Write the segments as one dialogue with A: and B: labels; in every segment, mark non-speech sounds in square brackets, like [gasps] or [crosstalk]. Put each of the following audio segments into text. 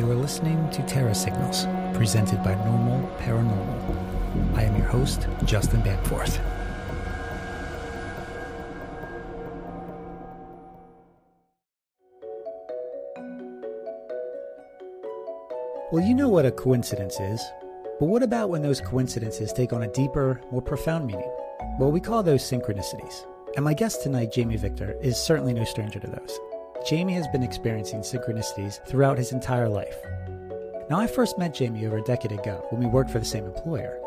A: You are listening to Terra Signals, presented by Normal Paranormal. I am your host, Justin Bamforth. Well, you know what a coincidence is, but what about when those coincidences take on a deeper, more profound meaning? Well, we call those synchronicities. And my guest tonight, Jamie Victor, is certainly no stranger to those. Jamie has been experiencing synchronicities throughout his entire life. Now, I first met Jamie over a decade ago when we worked for the same employer.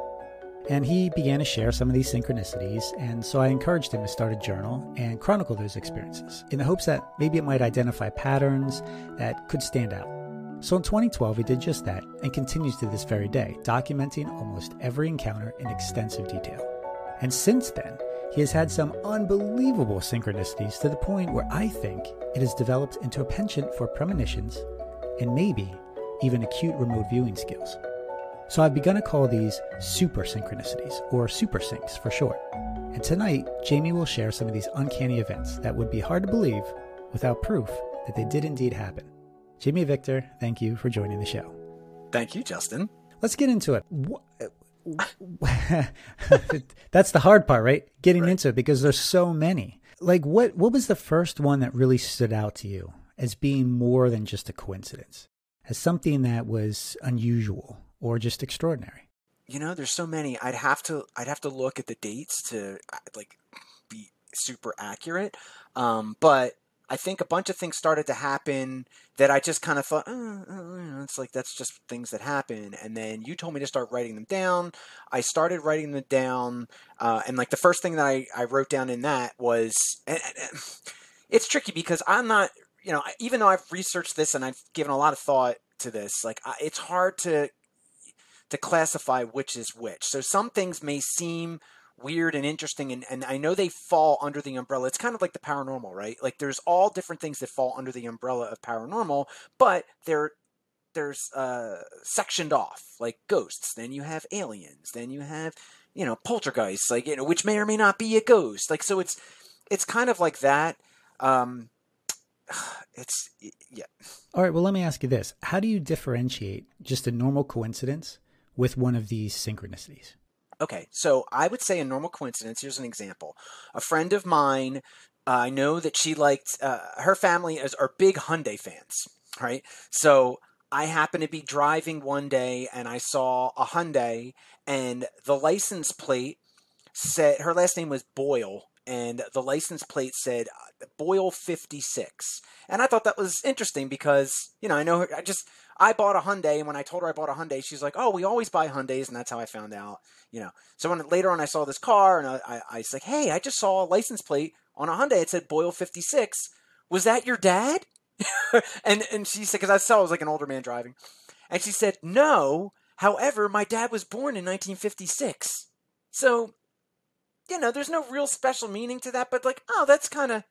A: And he began to share some of these synchronicities, and so I encouraged him to start a journal and chronicle those experiences in the hopes that maybe it might identify patterns that could stand out. So in 2012, he did just that and continues to this very day, documenting almost every encounter in extensive detail. And since then, he has had some unbelievable synchronicities to the point where I think it has developed into a penchant for premonitions and maybe even acute remote viewing skills. So I've begun to call these super synchronicities, or super syncs for short. And tonight, Jamie will share some of these uncanny events that would be hard to believe without proof that they did indeed happen. Jamie Victor, thank you for joining the show.
B: Thank you, Justin.
A: Let's get into it. [laughs] That's the hard part, right? Getting right. into it because there's so many. Like what what was the first one that really stood out to you as being more than just a coincidence? As something that was unusual or just extraordinary?
B: You know, there's so many. I'd have to I'd have to look at the dates to like be super accurate. Um, but I think a bunch of things started to happen that I just kind of thought, oh, oh, it's like that's just things that happen. And then you told me to start writing them down. I started writing them down, uh, and like the first thing that I, I wrote down in that was, and, and it's tricky because I'm not, you know, even though I've researched this and I've given a lot of thought to this, like it's hard to to classify which is which. So some things may seem weird and interesting and, and I know they fall under the umbrella. It's kind of like the paranormal, right? Like there's all different things that fall under the umbrella of paranormal, but they're there's uh sectioned off like ghosts. Then you have aliens. Then you have you know poltergeists like you know which may or may not be a ghost. Like so it's it's kind of like that um [sighs] it's yeah.
A: All right well let me ask you this. How do you differentiate just a normal coincidence with one of these synchronicities
B: Okay, so I would say a normal coincidence. Here's an example. A friend of mine, uh, I know that she liked, uh, her family is, are big Hyundai fans, right? So I happened to be driving one day and I saw a Hyundai and the license plate said, her last name was Boyle, and the license plate said uh, Boyle 56. And I thought that was interesting because, you know, I know her, I just, I bought a Hyundai, and when I told her I bought a Hyundai, she's like, "Oh, we always buy Hyundais," and that's how I found out. You know. So when later on I saw this car, and I, I, I was like, "Hey, I just saw a license plate on a Hyundai. It said Boyle fifty six. Was that your dad?" [laughs] and and she said, "Because I saw it was like an older man driving," and she said, "No. However, my dad was born in 1956, so." You know, there's no real special meaning to that, but like, oh, that's kind of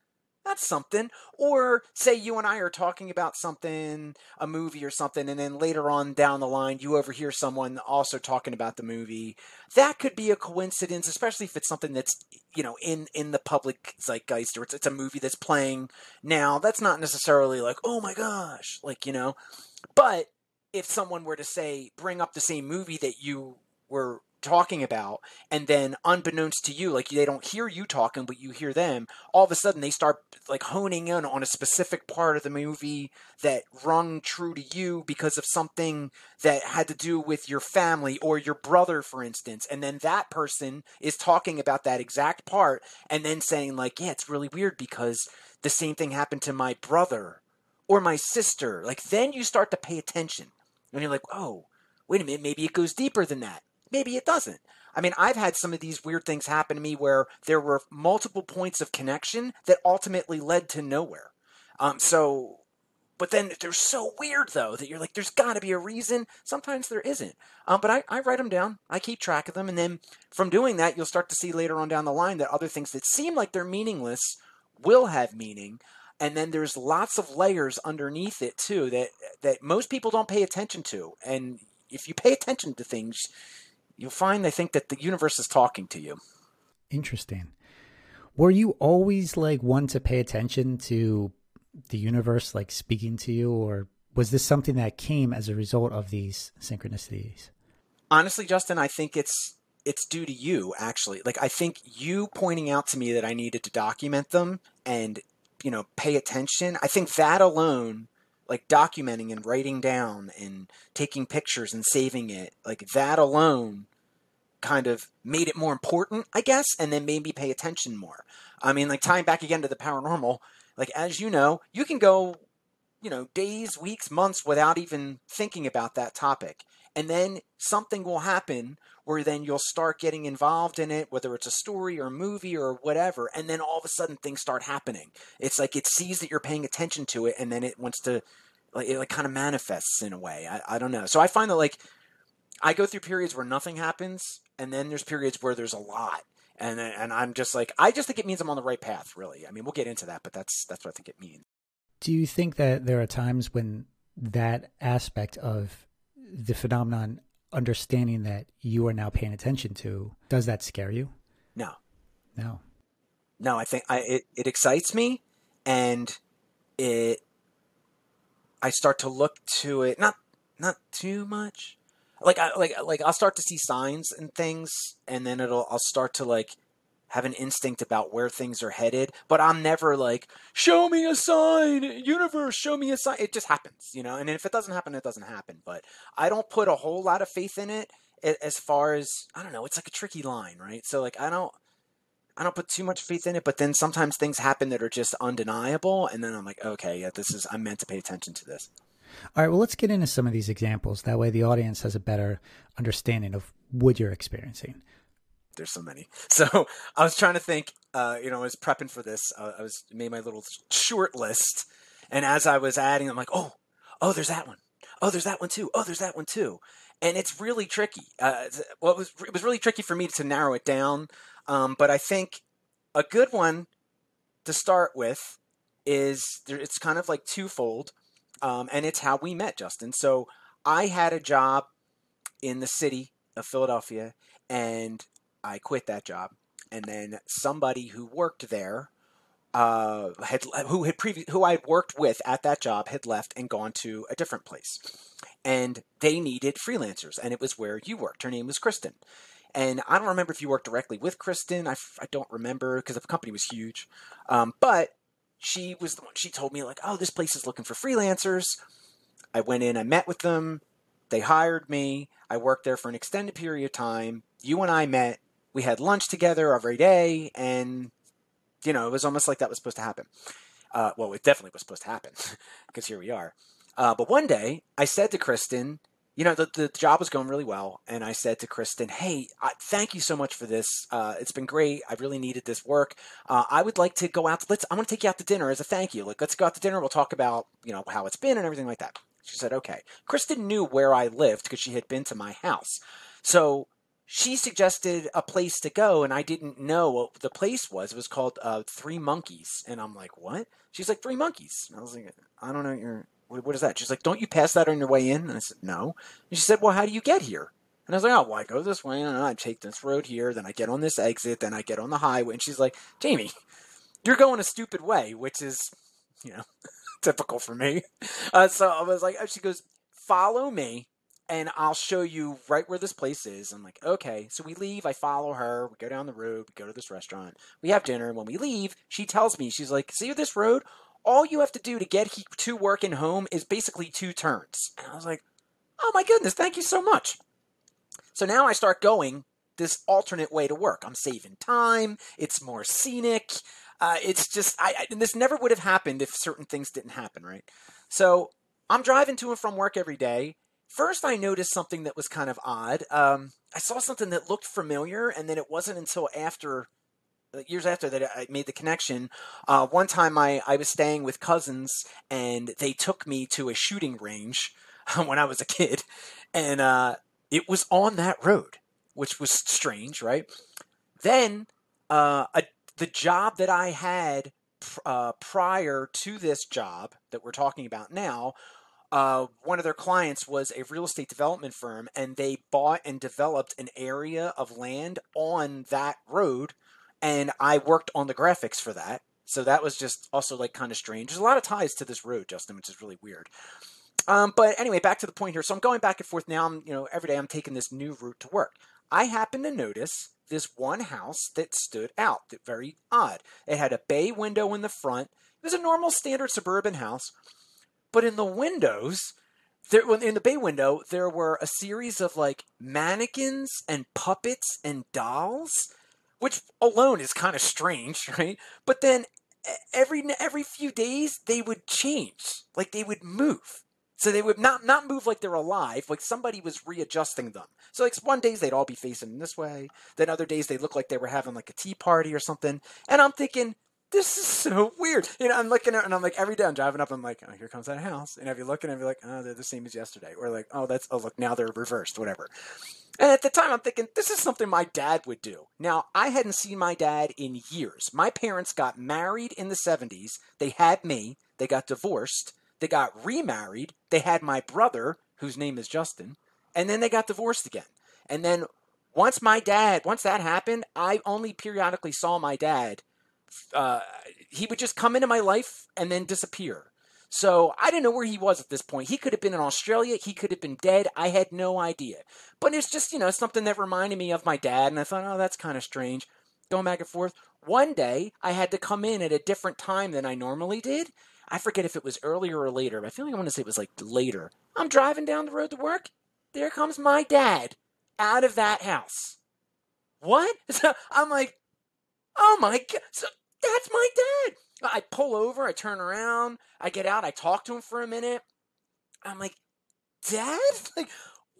B: that's something. Or say you and I are talking about something, a movie or something, and then later on down the line you overhear someone also talking about the movie. That could be a coincidence, especially if it's something that's you know in in the public zeitgeist or it's, it's a movie that's playing now. That's not necessarily like oh my gosh, like you know. But if someone were to say bring up the same movie that you were talking about and then unbeknownst to you like they don't hear you talking but you hear them all of a sudden they start like honing in on a specific part of the movie that rung true to you because of something that had to do with your family or your brother for instance. And then that person is talking about that exact part and then saying like yeah it's really weird because the same thing happened to my brother or my sister. Like then you start to pay attention. And you're like oh wait a minute maybe it goes deeper than that maybe it doesn't. I mean, I've had some of these weird things happen to me where there were multiple points of connection that ultimately led to nowhere. Um, so, but then they're so weird though that you're like, there's got to be a reason. Sometimes there isn't. Um, but I, I write them down. I keep track of them, and then from doing that, you'll start to see later on down the line that other things that seem like they're meaningless will have meaning. And then there's lots of layers underneath it too that that most people don't pay attention to. And if you pay attention to things, you'll find they think that the universe is talking to you.
A: Interesting. Were you always like one to pay attention to the universe like speaking to you or was this something that came as a result of these synchronicities?
B: Honestly, Justin, I think it's it's due to you actually. Like I think you pointing out to me that I needed to document them and you know pay attention. I think that alone like documenting and writing down and taking pictures and saving it, like that alone kind of made it more important, I guess, and then made me pay attention more. I mean, like tying back again to the paranormal, like as you know, you can go, you know, days, weeks, months without even thinking about that topic. And then something will happen where then you'll start getting involved in it, whether it's a story or a movie or whatever, and then all of a sudden things start happening. It's like it sees that you're paying attention to it, and then it wants to, like, it like kind of manifests in a way. I, I don't know. So I find that like I go through periods where nothing happens, and then there's periods where there's a lot. And, and I'm just like I just think it means I'm on the right path. Really, I mean, we'll get into that, but that's that's what I think it means.
A: Do you think that there are times when that aspect of the phenomenon understanding that you are now paying attention to does that scare you
B: no
A: no
B: no i think i it, it excites me and it i start to look to it not not too much like i like like i'll start to see signs and things and then it'll i'll start to like have an instinct about where things are headed, but I'm never like, show me a sign, universe, show me a sign. It just happens, you know? And if it doesn't happen, it doesn't happen. But I don't put a whole lot of faith in it as far as, I don't know, it's like a tricky line, right? So, like, I don't. I don't put too much faith in it, but then sometimes things happen that are just undeniable, and then I'm like, okay, yeah, this is I'm meant to pay attention to this.
A: All right, well, let's get into some of these examples. That way, the audience has a better understanding of what you're experiencing
B: there's so many. [laughs] So I was trying to think. Uh, you know, I was prepping for this. Uh, I was made my little short list, and as I was adding, I'm like, oh, oh, there's that one. Oh, there's that one too. Oh, there's that one too. And it's really tricky. Uh, well, it was it was really tricky for me to narrow it down. Um, but I think a good one to start with is there, it's kind of like twofold, um, and it's how we met, Justin. So I had a job in the city of Philadelphia, and I quit that job, and then somebody who worked there uh, had who had previ- who I had worked with at that job had left and gone to a different place, and they needed freelancers, and it was where you worked. Her name was Kristen, and I don't remember if you worked directly with Kristen. I, I don't remember because the company was huge, um, but she was the one. She told me like, oh, this place is looking for freelancers. I went in, I met with them, they hired me. I worked there for an extended period of time. You and I met we had lunch together every day, and you know, it was almost like that was supposed to happen. Uh, well, it definitely was supposed to happen [laughs] because here we are. Uh, but one day, I said to Kristen, you know, the, the job was going really well. And I said to Kristen, hey, I, thank you so much for this. Uh, it's been great. I really needed this work. Uh, I would like to go out. To, let's, I want to take you out to dinner as a thank you. Like, let's go out to dinner. We'll talk about, you know, how it's been and everything like that. She said, okay. Kristen knew where I lived because she had been to my house. So she suggested a place to go, and I didn't know what the place was. It was called uh, Three Monkeys, and I'm like, "What?" She's like, Three Monkeys." And I was like, "I don't know. You're what, what is that?" She's like, "Don't you pass that on your way in?" And I said, "No." And she said, "Well, how do you get here?" And I was like, "Oh, well, I go this way, and I take this road here, then I get on this exit, then I get on the highway." And she's like, "Jamie, you're going a stupid way," which is, you know, [laughs] typical for me. Uh, so I was like, she goes, "Follow me." and I'll show you right where this place is. I'm like, okay. So we leave. I follow her. We go down the road. We go to this restaurant. We have dinner. And when we leave, she tells me, she's like, see this road? All you have to do to get to work and home is basically two turns. And I was like, oh my goodness, thank you so much. So now I start going this alternate way to work. I'm saving time. It's more scenic. Uh, it's just, I, I, this never would have happened if certain things didn't happen, right? So I'm driving to and from work every day First, I noticed something that was kind of odd. Um, I saw something that looked familiar, and then it wasn't until after years after that I made the connection. Uh, one time I, I was staying with cousins and they took me to a shooting range [laughs] when I was a kid. And uh, it was on that road, which was strange, right? Then uh, a, the job that I had uh, prior to this job that we're talking about now uh, one of their clients was a real estate development firm, and they bought and developed an area of land on that road, and I worked on the graphics for that. So that was just also like kind of strange. There's a lot of ties to this road, Justin, which is really weird. Um, but anyway, back to the point here. So I'm going back and forth now. I'm, you know, every day I'm taking this new route to work. I happen to notice this one house that stood out, that very odd. It had a bay window in the front. It was a normal standard suburban house, but in the windows, there in the bay window, there were a series of like mannequins and puppets and dolls, which alone is kind of strange, [laughs] right? But then every every few days they would change, like they would move. So they would not not move like they're alive, like somebody was readjusting them. So like one days they'd all be facing this way, then other days they look like they were having like a tea party or something. And I'm thinking, this is [laughs] so weird. You know, I'm looking at and I'm like every day I'm driving up, I'm like, oh, here comes that house. And if you look and you're like, oh, they're the same as yesterday. Or like, oh, that's oh look, now they're reversed, whatever. And at the time I'm thinking, this is something my dad would do. Now, I hadn't seen my dad in years. My parents got married in the 70s. They had me. They got divorced. They got remarried. They had my brother, whose name is Justin, and then they got divorced again. And then once my dad, once that happened, I only periodically saw my dad. Uh, he would just come into my life and then disappear. So I didn't know where he was at this point. He could have been in Australia. He could have been dead. I had no idea. But it's just, you know, something that reminded me of my dad. And I thought, oh, that's kind of strange. Going back and forth. One day, I had to come in at a different time than I normally did. I forget if it was earlier or later, but I feel like I want to say it was like later. I'm driving down the road to work. There comes my dad out of that house. What? [laughs] So I'm like, oh my god, so that's my dad. I pull over, I turn around, I get out, I talk to him for a minute. I'm like, Dad? Like,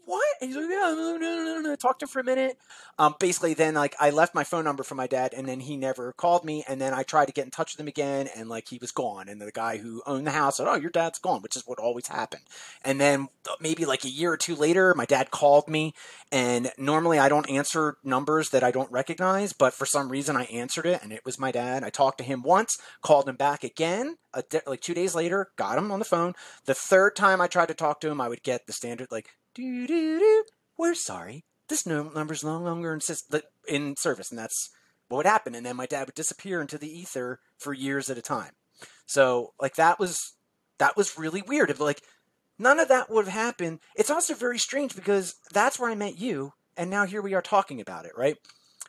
B: what? And he's like, yeah, no, no, no, no. Talked to him for a minute. Um, basically, then like I left my phone number for my dad, and then he never called me. And then I tried to get in touch with him again, and like he was gone. And the guy who owned the house said, "Oh, your dad's gone," which is what always happened. And then uh, maybe like a year or two later, my dad called me, and normally I don't answer numbers that I don't recognize, but for some reason I answered it, and it was my dad. I talked to him once, called him back again, like two days later, got him on the phone. The third time I tried to talk to him, I would get the standard like do do do. We're sorry. This number's no longer in service, and that's what would happen. And then my dad would disappear into the ether for years at a time. So like that was that was really weird. Like none of that would have happened. It's also very strange because that's where I met you, and now here we are talking about it, right?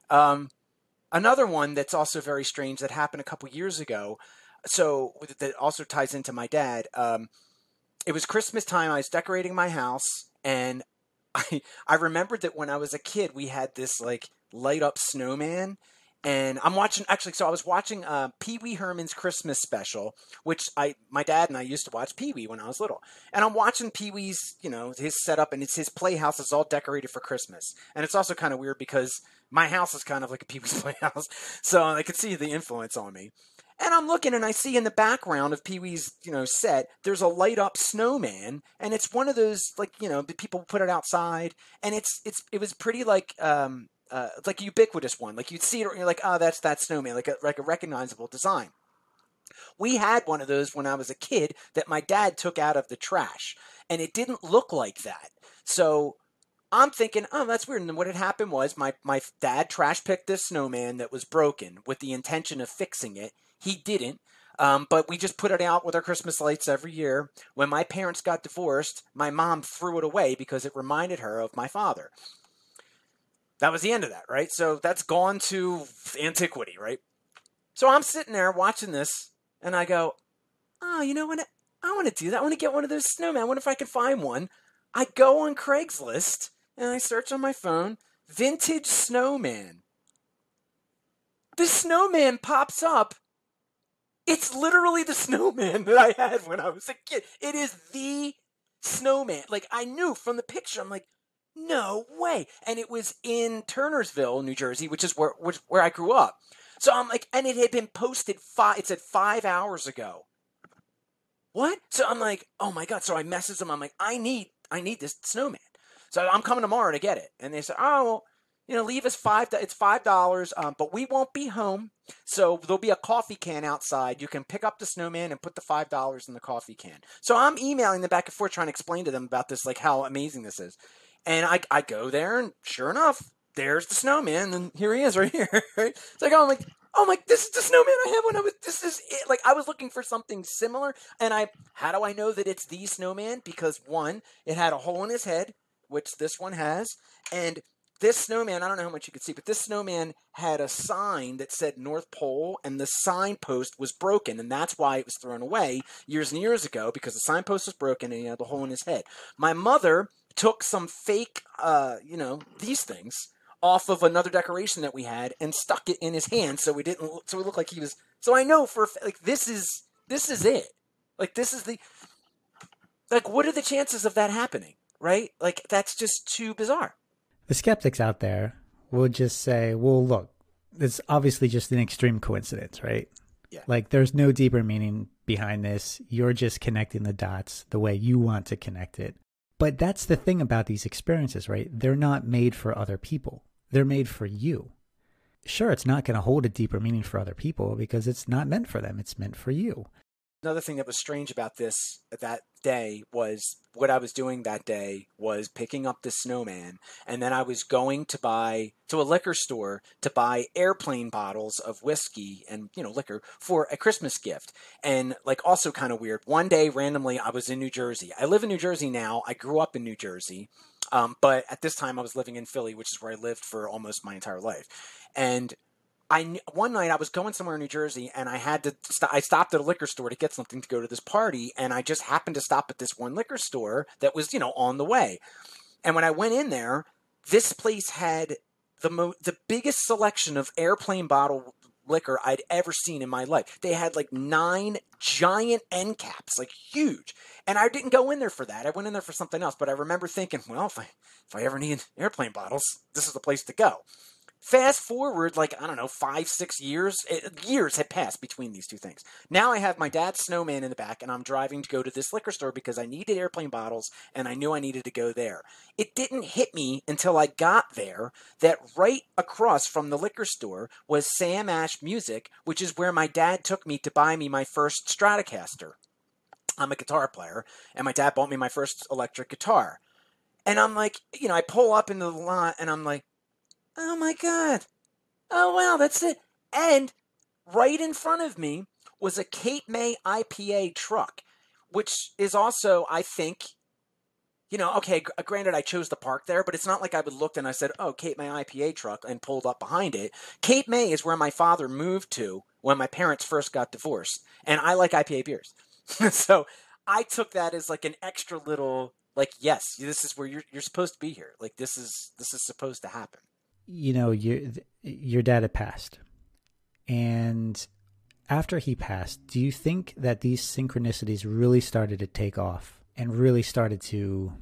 B: Um, another one that's also very strange that happened a couple years ago. So that also ties into my dad. Um, it was Christmas time. I was decorating my house, and [laughs] I I remembered that when I was a kid, we had this like light up snowman. And I'm watching actually. So I was watching uh, Pee Wee Herman's Christmas special, which I my dad and I used to watch Pee Wee when I was little. And I'm watching Pee Wee's, you know, his setup, and it's his playhouse is all decorated for Christmas. And it's also kind of weird because my house is kind of like a Pee Wee's [laughs] playhouse, so I could see the influence on me. And I'm looking and I see in the background of Pee Wee's, you know, set, there's a light up snowman, and it's one of those like, you know, people put it outside, and it's it's it was pretty like um uh like a ubiquitous one. Like you'd see it and you're like, oh, that's that snowman, like a like a recognizable design. We had one of those when I was a kid that my dad took out of the trash, and it didn't look like that. So I'm thinking, oh, that's weird. And what had happened was my, my dad trash picked this snowman that was broken with the intention of fixing it. He didn't. Um, but we just put it out with our Christmas lights every year. When my parents got divorced, my mom threw it away because it reminded her of my father. That was the end of that, right? So that's gone to antiquity, right? So I'm sitting there watching this, and I go, oh, you know what? I want to do that. I want to get one of those snowmen. I wonder if I can find one. I go on Craigslist and I search on my phone vintage snowman. The snowman pops up it's literally the snowman that I had when I was a kid. It is the snowman. Like I knew from the picture. I'm like, no way. And it was in Turnersville, New Jersey, which is where which, where I grew up. So I'm like, and it had been posted five. It said five hours ago. What? So I'm like, oh my god. So I message them. I'm like, I need, I need this snowman. So I'm coming tomorrow to get it. And they said, oh, well, you know, leave us five. It's five dollars, um, but we won't be home, so there'll be a coffee can outside. You can pick up the snowman and put the five dollars in the coffee can. So I'm emailing them back and forth, trying to explain to them about this, like how amazing this is. And I, I go there, and sure enough, there's the snowman, and here he is right here. [laughs] It's like, oh, I'm like, oh my, this is the snowman I had when I was, this is it. Like, I was looking for something similar. And I, how do I know that it's the snowman? Because one, it had a hole in his head, which this one has. And this snowman, I don't know how much you could see, but this snowman had a sign that said North Pole, and the signpost was broken, and that's why it was thrown away years and years ago because the signpost was broken and he had the hole in his head. My mother took some fake, uh, you know, these things off of another decoration that we had and stuck it in his hand so we didn't so it looked like he was so I know for like this is this is it. Like this is the like what are the chances of that happening, right? Like that's just too bizarre.
A: The skeptics out there will just say, "Well, look, it's obviously just an extreme coincidence, right?
B: Yeah.
A: Like there's no deeper meaning behind this. You're just connecting the dots the way you want to connect it." But that's the thing about these experiences, right? They're not made for other people. They're made for you. Sure, it's not going to hold a deeper meaning for other people because it's not meant for them. It's meant for you.
B: Another thing that was strange about this that day was what I was doing that day was picking up the snowman, and then I was going to buy to a liquor store to buy airplane bottles of whiskey and you know liquor for a Christmas gift. And like also kind of weird. One day randomly I was in New Jersey. I live in New Jersey now. I grew up in New Jersey. Um, but at this time I was living in Philly, which is where I lived for almost my entire life. And I one night I was going somewhere in New Jersey and I had to st- I stopped at a liquor store to get something to go to this party and I just happened to stop at this one liquor store that was you know on the way, and when I went in there, this place had the mo- the biggest selection of airplane bottle liquor I'd ever seen in my life. They had like nine giant end caps, like huge. And I didn't go in there for that. I went in there for something else. But I remember thinking, well, if I if I ever need airplane bottles, this is the place to go. Fast forward, like, I don't know, five, six years, it, years had passed between these two things. Now I have my dad's snowman in the back, and I'm driving to go to this liquor store because I needed airplane bottles, and I knew I needed to go there. It didn't hit me until I got there that right across from the liquor store was Sam Ash Music, which is where my dad took me to buy me my first Stratocaster. I'm a guitar player, and my dad bought me my first electric guitar. And I'm like, you know, I pull up into the lot, and I'm like, Oh my god. Oh wow, that's it. And right in front of me was a Cape May IPA truck, which is also, I think, you know, okay, uh, granted I chose the park there, but it's not like I would looked and I said, "Oh, Cape May IPA truck," and pulled up behind it. Cape May is where my father moved to when my parents first got divorced, and I like IPA beers, [laughs] so I took that as like an extra little, like, yes, this is where you're you're supposed to be here. Like, this is this is supposed to happen
A: you know, your your dad had passed, and after he passed, do you think that these synchronicities really started to take off and really started to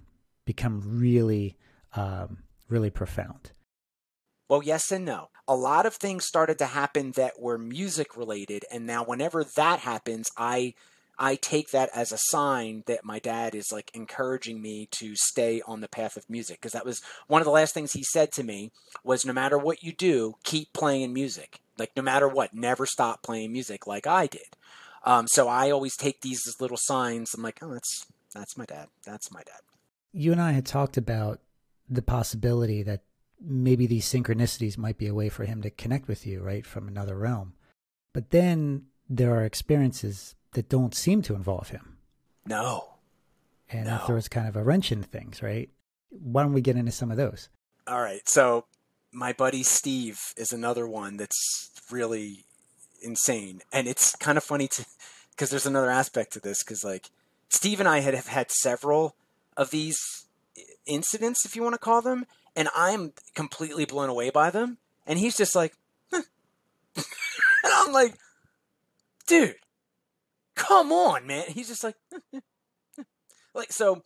A: become really, um, really profound?
B: Well, yes and no. A lot of things started to happen that were music related, and now whenever that happens, I I take that as a sign that my dad is like encouraging me to stay on the path of music because that was one of the last things he said to me was no matter what you do, keep playing music. Like no matter what, never stop playing music like I did. Um, so I always take these as little signs. I'm like, oh, that's that's my dad. That's my dad.
A: You and I had talked about the possibility that maybe these synchronicities might be a way for him to connect with you, right, from another realm. But then there are experiences that don't seem to involve him.
B: No.
A: And no. that throws kind of a wrench in things, right? Why don't we get into some of those?
B: All right. So, my buddy Steve is another one that's really insane. And it's kind of funny to, because there's another aspect to this, because like Steve and I had have had several of these incidents, if you want to call them, and I'm completely blown away by them. And he's just like, huh. [laughs] and I'm like, dude, come on, man. He's just like, [laughs] like so.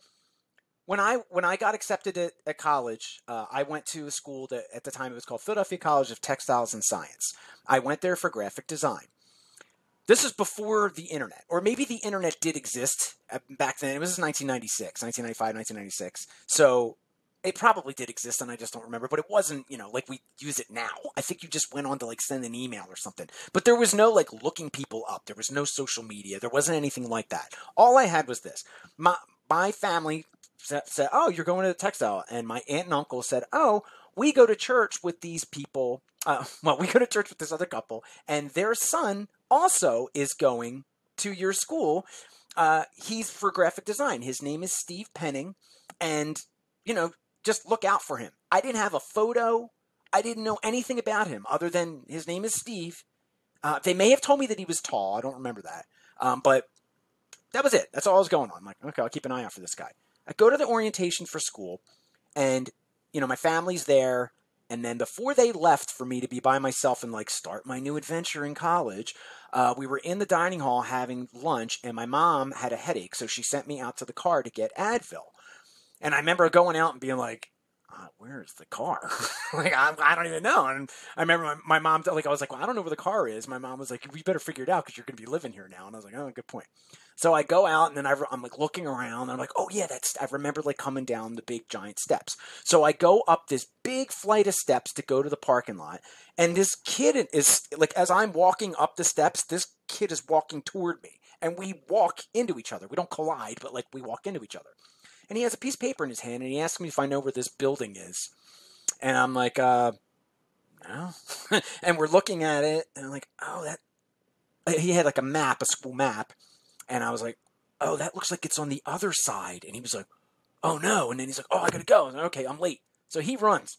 B: When I when I got accepted at, at college, uh, I went to a school that at the time it was called Philadelphia College of Textiles and Science. I went there for graphic design. This is before the internet, or maybe the internet did exist uh, back then. It was 1996, 1995, 1996. So it probably did exist and I just don't remember, but it wasn't, you know, like we use it now. I think you just went on to like send an email or something. But there was no like looking people up. There was no social media. There wasn't anything like that. All I had was this. My my family said, "Oh, you're going to the textile." And my aunt and uncle said, "Oh, we go to church with these people uh, [laughs] well, we go to church with this other couple, and their son also is going to your school. Uh, he's for graphic design. His name is Steve Penning, and you know, just look out for him. I didn't have a photo. I didn't know anything about him other than his name is Steve. Uh, they may have told me that he was tall. I don't remember that, um, but that was it. That's all I was going on. I'm like, okay, I'll keep an eye out for this guy. I go to the orientation for school, and you know, my family's there. And then before they left for me to be by myself and like start my new adventure in college, uh, we were in the dining hall having lunch, and my mom had a headache, so she sent me out to the car to get Advil. And I remember going out and being like, uh, "Where's the car?" [laughs] like I, I, don't even know. And I remember my, my mom like I was like, "Well, I don't know where the car is." My mom was like, "We better figure it out because you're going to be living here now." And I was like, "Oh, good point." So I go out and then I, am like looking around and I'm like, oh yeah, that's, I remember like coming down the big giant steps. So I go up this big flight of steps to go to the parking lot. And this kid is like, as I'm walking up the steps, this kid is walking toward me and we walk into each other. We don't collide, but like we walk into each other. And he has a piece of paper in his hand and he asks me if I know where this building is. And I'm like, uh, no. [laughs] and we're looking at it and I'm like, oh, that, he had like a map, a school map and I was like, oh, that looks like it's on the other side. And he was like, oh no. And then he's like, oh, I gotta go. Like, okay, I'm late. So he runs.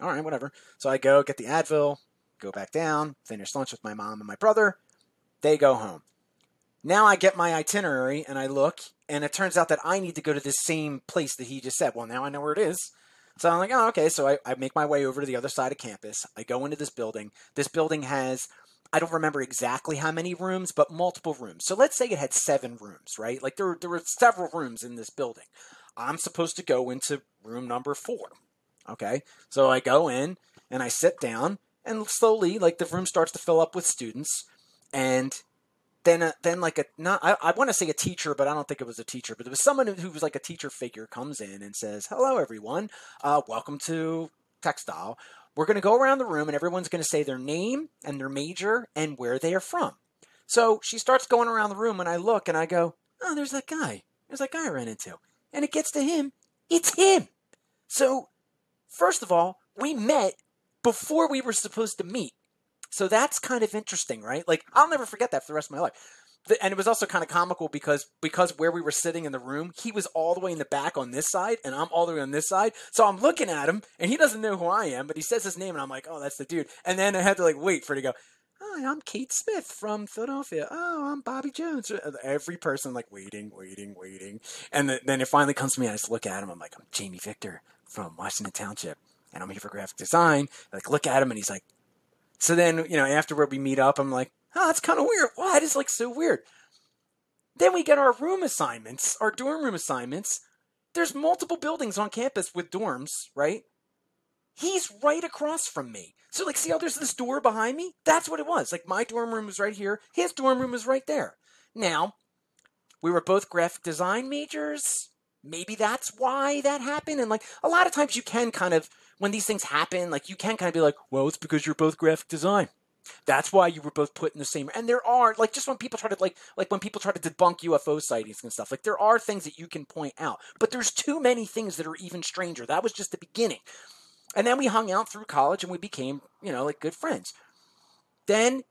B: All right, whatever. So I go get the Advil, go back down, finish lunch with my mom and my brother. They go home. Now I get my itinerary and I look, and it turns out that I need to go to the same place that he just said. Well, now I know where it is. So I'm like, oh, okay. So I, I make my way over to the other side of campus. I go into this building. This building has I don't remember exactly how many rooms, but multiple rooms. So let's say it had seven rooms, right? Like there, there were several rooms in this building. I'm supposed to go into room number four. Okay. So I go in and I sit down and slowly, like the room starts to fill up with students. And then, uh, then like a, not, I, I want to say a teacher, but I don't think it was a teacher, but it was someone who was like a teacher figure comes in and says, hello, everyone. Uh, welcome to textile. We're going to go around the room and everyone's going to say their name and their major and where they are from. So she starts going around the room and I look and I go, oh, there's that guy. There's that guy I ran into. And it gets to him. It's him. So, first of all, we met before we were supposed to meet. So that's kind of interesting, right? Like, I'll never forget that for the rest of my life and it was also kind of comical because because where we were sitting in the room, he was all the way in the back on this side, and I'm all the way on this side. So I'm looking at him, and he doesn't know who I am, but he says his name, and I'm like, oh, that's the dude. And then I had to like wait for it to go. Hi, I'm Kate Smith from Philadelphia. Oh, I'm Bobby Jones. Every person like waiting, waiting, waiting, and then it finally comes to me. I just look at him. I'm like, I'm Jamie Victor from Washington Township, and I'm here for graphic design. I, like, look at him, and he's like. So then, you know, afterward we meet up. I'm like, oh, that's kind of weird. Why? It is like so weird. Then we get our room assignments, our dorm room assignments. There's multiple buildings on campus with dorms, right? He's right across from me. So, like, see how there's this door behind me? That's what it was. Like, my dorm room was right here, his dorm room was right there. Now, we were both graphic design majors. Maybe that's why that happened. And, like, a lot of times you can kind of, when these things happen, like, you can kind of be like, well, it's because you're both graphic design. That's why you were both put in the same. And there are like just when people try to like like when people try to debunk UFO sightings and stuff. Like there are things that you can point out, but there's too many things that are even stranger. That was just the beginning. And then we hung out through college and we became you know like good friends. Then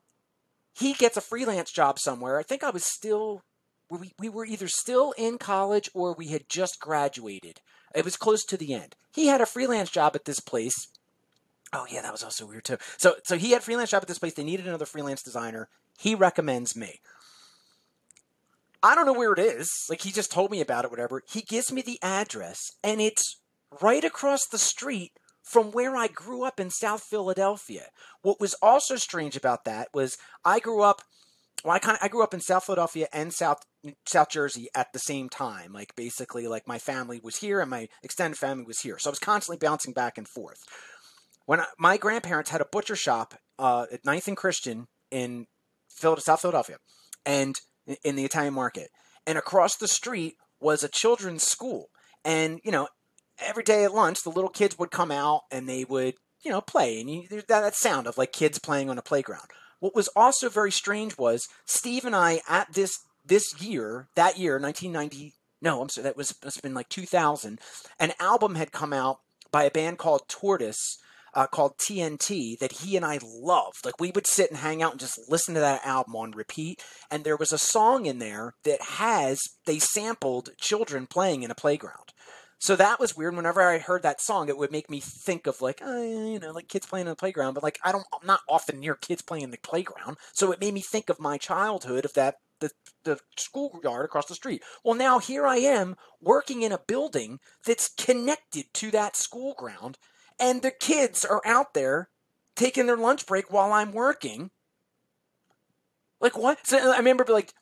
B: he gets a freelance job somewhere. I think I was still we we were either still in college or we had just graduated. It was close to the end. He had a freelance job at this place Oh yeah, that was also weird too. So so he had freelance job at this place. They needed another freelance designer. He recommends me. I don't know where it is. Like he just told me about it, whatever. He gives me the address, and it's right across the street from where I grew up in South Philadelphia. What was also strange about that was I grew up well, I kind of I grew up in South Philadelphia and South South Jersey at the same time. Like basically, like my family was here and my extended family was here, so I was constantly bouncing back and forth when I, my grandparents had a butcher shop uh, at Ninth and Christian in Philadelphia, South Philadelphia, and in the Italian market, and across the street was a children's school, and you know, every day at lunch, the little kids would come out and they would you know play, and you, that, that sound of like kids playing on a playground. What was also very strange was Steve and I at this this year, that year, 1990. No, I'm sorry, that was must have been like 2000. An album had come out by a band called Tortoise uh, called TNT that he and I loved. Like we would sit and hang out and just listen to that album on repeat. And there was a song in there that has they sampled children playing in a playground. So that was weird. Whenever I heard that song, it would make me think of like, uh, you know, like kids playing in the playground. But like, I don't, I'm not often near kids playing in the playground. So it made me think of my childhood of that the the schoolyard across the street. Well, now here I am working in a building that's connected to that school ground, and the kids are out there taking their lunch break while I'm working. Like what? So I remember like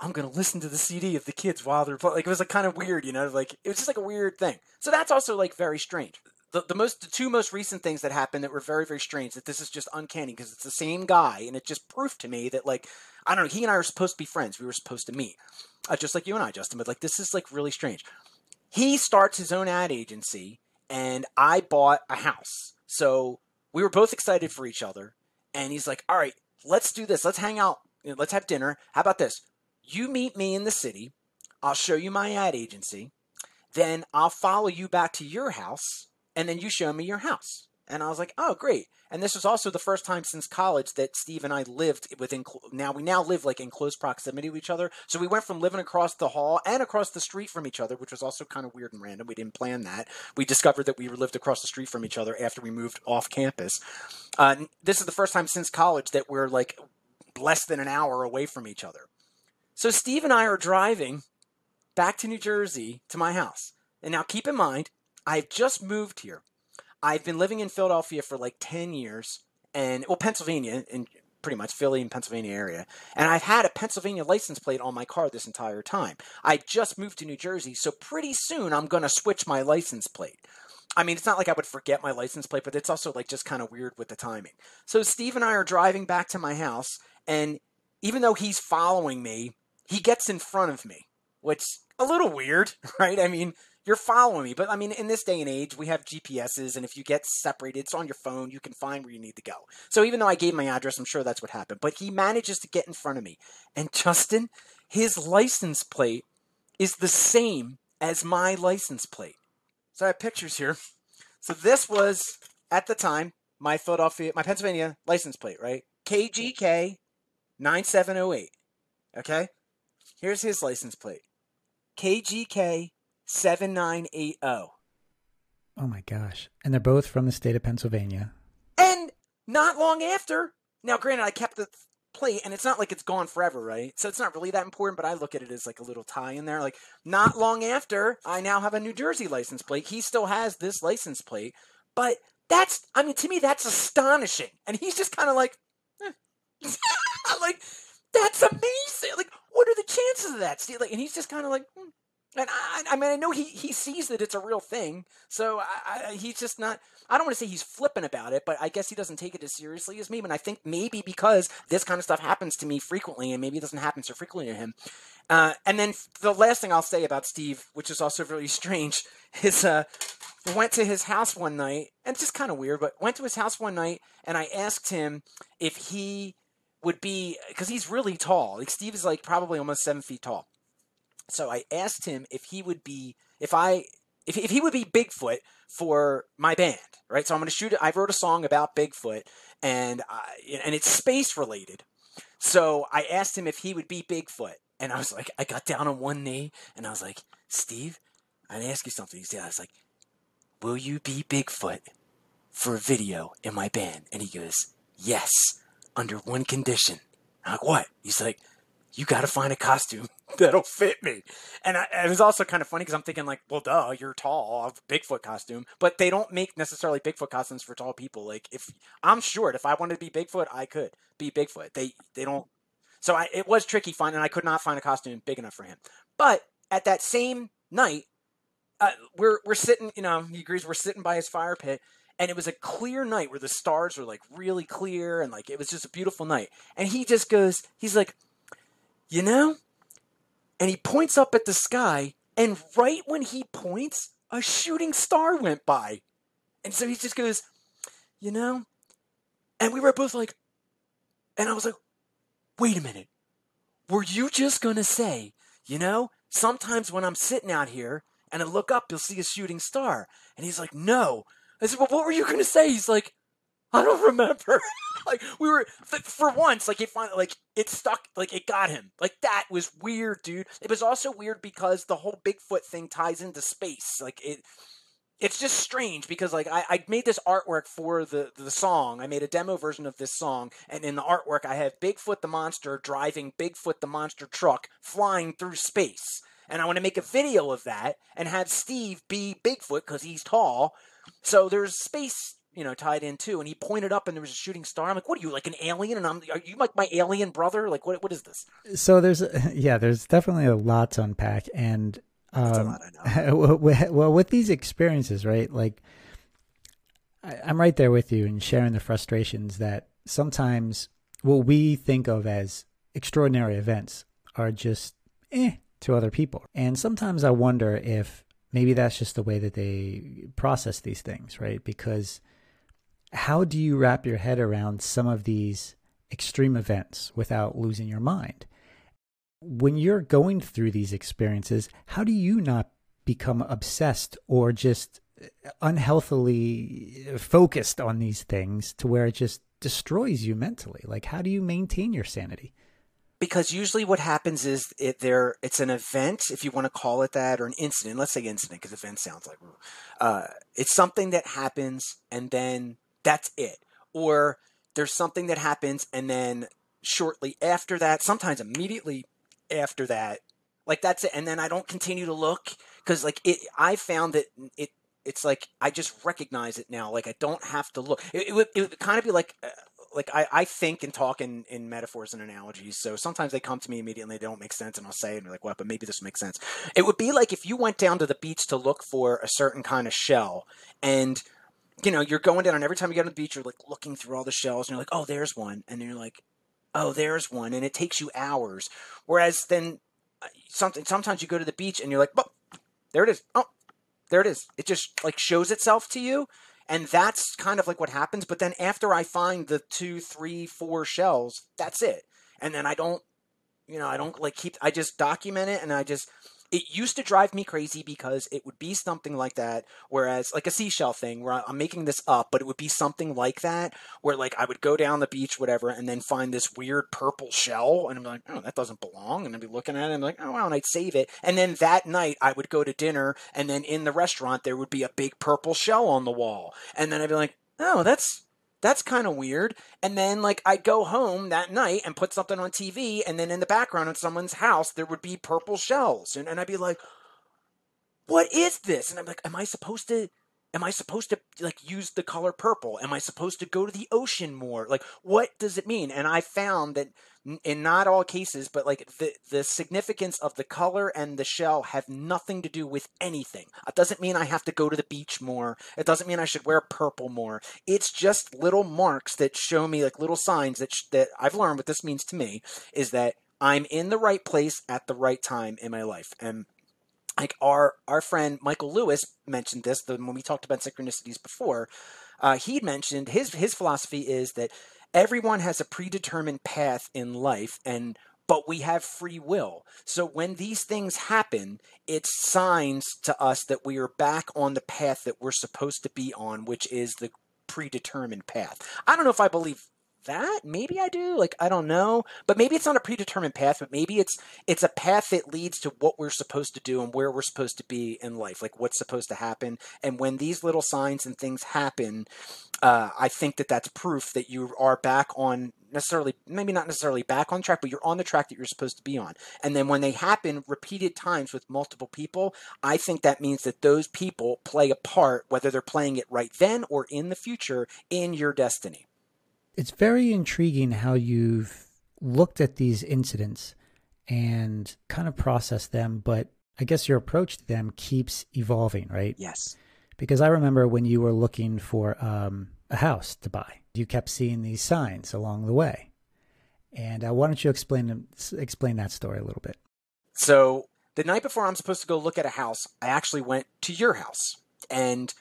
B: I'm gonna listen to the CD of the kids while they're like it was like kind of weird, you know, like it was just like a weird thing. So that's also like very strange. The, the most the two most recent things that happened that were very very strange that this is just uncanny because it's the same guy and it just proved to me that like I don't know he and I are supposed to be friends we were supposed to meet uh, just like you and I Justin but like this is like really strange. He starts his own ad agency and I bought a house so we were both excited for each other and he's like all right let's do this let's hang out let's have dinner how about this you meet me in the city. I'll show you my ad agency. Then I'll follow you back to your house, and then you show me your house. And I was like, oh, great. And this was also the first time since college that Steve and I lived within, now we now live like in close proximity to each other. So we went from living across the hall and across the street from each other, which was also kind of weird and random. We didn't plan that. We discovered that we lived across the street from each other after we moved off campus. Uh, this is the first time since college that we're like less than an hour away from each other. So Steve and I are driving back to New Jersey to my house. And now keep in mind, I've just moved here. I've been living in Philadelphia for like 10 years and well Pennsylvania in pretty much Philly and Pennsylvania area. And I've had a Pennsylvania license plate on my car this entire time. I just moved to New Jersey, so pretty soon I'm going to switch my license plate. I mean, it's not like I would forget my license plate, but it's also like just kind of weird with the timing. So Steve and I are driving back to my house, and even though he's following me, he gets in front of me, which a little weird, [laughs] right? I mean, you're following me, but I mean, in this day and age, we have GPSs, and if you get separated, it's on your phone. You can find where you need to go. So even though I gave my address, I'm sure that's what happened. But he manages to get in front of me, and Justin, his license plate is the same as my license plate. So I have pictures here. So this was at the time my Philadelphia, my Pennsylvania license plate, right? KGK 9708. Okay? Here's his license plate KGK 7980. Oh
A: my gosh. And they're both from the state of Pennsylvania.
B: And not long after, now granted, I kept the plate and it's not like it's gone forever, right? So it's not really that important, but I look at it as like a little tie in there. Like, not long after, I now have a New Jersey license plate. He still has this license plate, but that's, I mean, to me, that's astonishing. And he's just kind of like, eh. [laughs] like, that's amazing. Like, what are the chances of that? Steve? Like, and he's just kind of like, hmm. And I, I mean, I know he he sees that it's a real thing, so I, I, he's just not. I don't want to say he's flippant about it, but I guess he doesn't take it as seriously as me. And I think maybe because this kind of stuff happens to me frequently, and maybe it doesn't happen so frequently to him. Uh, and then the last thing I'll say about Steve, which is also really [laughs] strange, is uh, went to his house one night, and it's just kind of weird, but went to his house one night, and I asked him if he would be because he's really tall. Like Steve is like probably almost seven feet tall. So I asked him if he would be if I if, if he would be Bigfoot for my band, right? So I'm going to shoot it. I wrote a song about Bigfoot, and I, and it's space related. So I asked him if he would be Bigfoot, and I was like, I got down on one knee, and I was like, Steve, I would ask you something. He said, I was like, Will you be Bigfoot for a video in my band? And he goes, Yes under one condition. I'm like, what? He's like, you got to find a costume [laughs] that'll fit me. And I, it was also kind of funny because I'm thinking like, well, duh, you're tall, I have a Bigfoot costume, but they don't make necessarily Bigfoot costumes for tall people. Like if I'm short, if I wanted to be Bigfoot, I could be Bigfoot. They they don't. So I, it was tricky finding. I could not find a costume big enough for him. But at that same night, uh, we're we're sitting. You know, he agrees. We're sitting by his fire pit, and it was a clear night where the stars were like really clear and like it was just a beautiful night. And he just goes, he's like, you know? And he points up at the sky, and right when he points, a shooting star went by. And so he just goes, you know? And we were both like, and I was like, wait a minute. Were you just going to say, you know, sometimes when I'm sitting out here and I look up, you'll see a shooting star? And he's like, no, I said, well, what were you going to say? He's like, I don't remember. [laughs] like we were for once, like it finally, like it stuck, like it got him. Like that was weird, dude. It was also weird because the whole Bigfoot thing ties into space. Like it, it's just strange because like I, I made this artwork for the the song. I made a demo version of this song, and in the artwork I have Bigfoot the monster driving Bigfoot the monster truck flying through space. And I want to make a video of that and have Steve be Bigfoot because he's tall. So there's space you know, tied in too. And he pointed up, and there was a shooting star. I'm like, "What are you like an alien?" And I'm, "Are you like my alien brother? Like, what? What is this?"
A: So there's, [laughs] yeah, there's definitely a lot to unpack, and um, [laughs] well, with these experiences, right? Like, I, I'm right there with you and sharing the frustrations that sometimes what we think of as extraordinary events are just eh to other people, and sometimes I wonder if maybe that's just the way that they process these things, right? Because how do you wrap your head around some of these extreme events without losing your mind? When you're going through these experiences, how do you not become obsessed or just unhealthily focused on these things to where it just destroys you mentally? Like, how do you maintain your sanity?
B: because usually what happens is it there it's an event if you want to call it that or an incident let's say incident because event sounds like uh, it's something that happens and then that's it. Or there's something that happens and then shortly after that, sometimes immediately after that, like that's it. And then I don't continue to look because like it, I found that it, it's like I just recognize it now. Like I don't have to look. It, it would, it would kind of be like, uh, like I, I think and talk in, in metaphors and analogies. So sometimes they come to me immediately, they don't make sense, and I'll say and they're like, "What?" But maybe this makes sense. It would be like if you went down to the beach to look for a certain kind of shell, and you know, you're going down, and every time you get on the beach, you're like looking through all the shells, and you're like, oh, there's one, and you're like, oh, there's one, and it takes you hours. Whereas then, uh, something sometimes you go to the beach and you're like, oh, there it is, oh, there it is. It just like shows itself to you, and that's kind of like what happens. But then after I find the two, three, four shells, that's it, and then I don't, you know, I don't like keep. I just document it, and I just it used to drive me crazy because it would be something like that whereas like a seashell thing where i'm making this up but it would be something like that where like i would go down the beach whatever and then find this weird purple shell and i'm like oh that doesn't belong and i'd be looking at it and I'm like oh wow and i'd save it and then that night i would go to dinner and then in the restaurant there would be a big purple shell on the wall and then i'd be like oh that's that's kind of weird. And then like I'd go home that night and put something on TV, and then in the background in someone's house there would be purple shells, and, and I'd be like, "What is this?" And I'm like, "Am I supposed to?" Am I supposed to like use the color purple? Am I supposed to go to the ocean more? Like, what does it mean? And I found that in not all cases, but like the the significance of the color and the shell have nothing to do with anything. It doesn't mean I have to go to the beach more. It doesn't mean I should wear purple more. It's just little marks that show me like little signs that sh- that I've learned what this means to me is that I'm in the right place at the right time in my life. And like our our friend Michael Lewis mentioned this the, when we talked about synchronicities before. Uh, he mentioned his his philosophy is that everyone has a predetermined path in life and but we have free will. So when these things happen, it's signs to us that we are back on the path that we're supposed to be on, which is the predetermined path. I don't know if I believe that? Maybe i do like i don't know but maybe it's not a predetermined path but maybe it's it's a path that leads to what we're supposed to do and where we're supposed to be in life like what's supposed to happen. And when these little signs and things happen uh, i think that that's proof that you are back on necessarily maybe not necessarily back on track but you're on the track that you're supposed to be on. And then when they happen repeated times with multiple people i think that means that those people play a part whether they're playing it right then or in the future in your destiny
A: it's very intriguing how you've looked at these incidents and kind of processed them, but I guess your approach to them keeps evolving, right?
B: Yes.
A: Because I remember when you were looking for um, a house to buy, you kept seeing these signs along the way. And uh, why don't you explain explain that story a little bit?
B: So the night before I'm supposed to go look at a house, I actually went to your house, and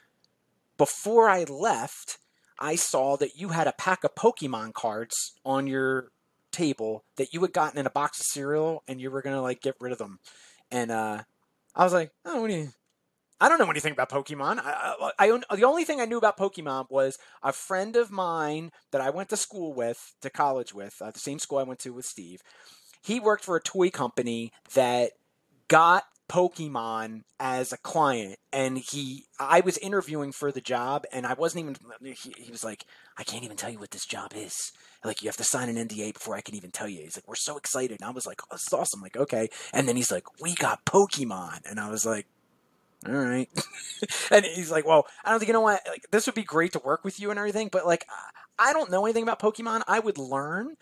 B: before I left, I saw that you had a pack of Pokemon cards on your table that you had gotten in a box of cereal and you were gonna like get rid of them. And uh, I was like, oh, what do you? I don't know anything about Pokemon. I, I, I, the only thing I knew about Pokemon was a friend of mine that I went to school with, to college with, uh, the same school I went to with Steve. He worked for a toy company that got Pokemon as a client, and he, I was interviewing for the job, and I wasn't even. He, he was like, "I can't even tell you what this job is. Like, you have to sign an NDA before I can even tell you." He's like, "We're so excited," and I was like, "Oh, this is awesome!" Like, okay, and then he's like, "We got Pokemon," and I was like, all right. [laughs] and he's like, well, I don't think you know what, like, this would be great to work with you and everything, but like, I don't know anything about Pokemon. I would learn,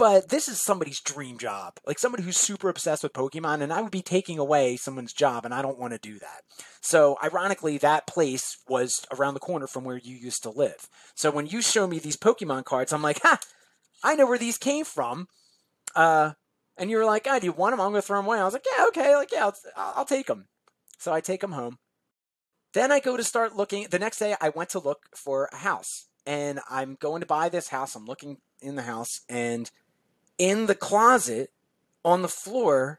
B: but this is somebody's dream job. Like somebody who's super obsessed with Pokemon, and I would be taking away someone's job, and I don't want to do that. So, ironically, that place was around the corner from where you used to live. So, when you show me these Pokemon cards, I'm like, ha, I know where these came from. Uh, and you're like, ah, do you want them? I'm going to throw them away. I was like, yeah, okay, like, yeah, I'll, I'll take them. So I take them home. Then I go to start looking. The next day, I went to look for a house, and I'm going to buy this house. I'm looking in the house, and in the closet on the floor,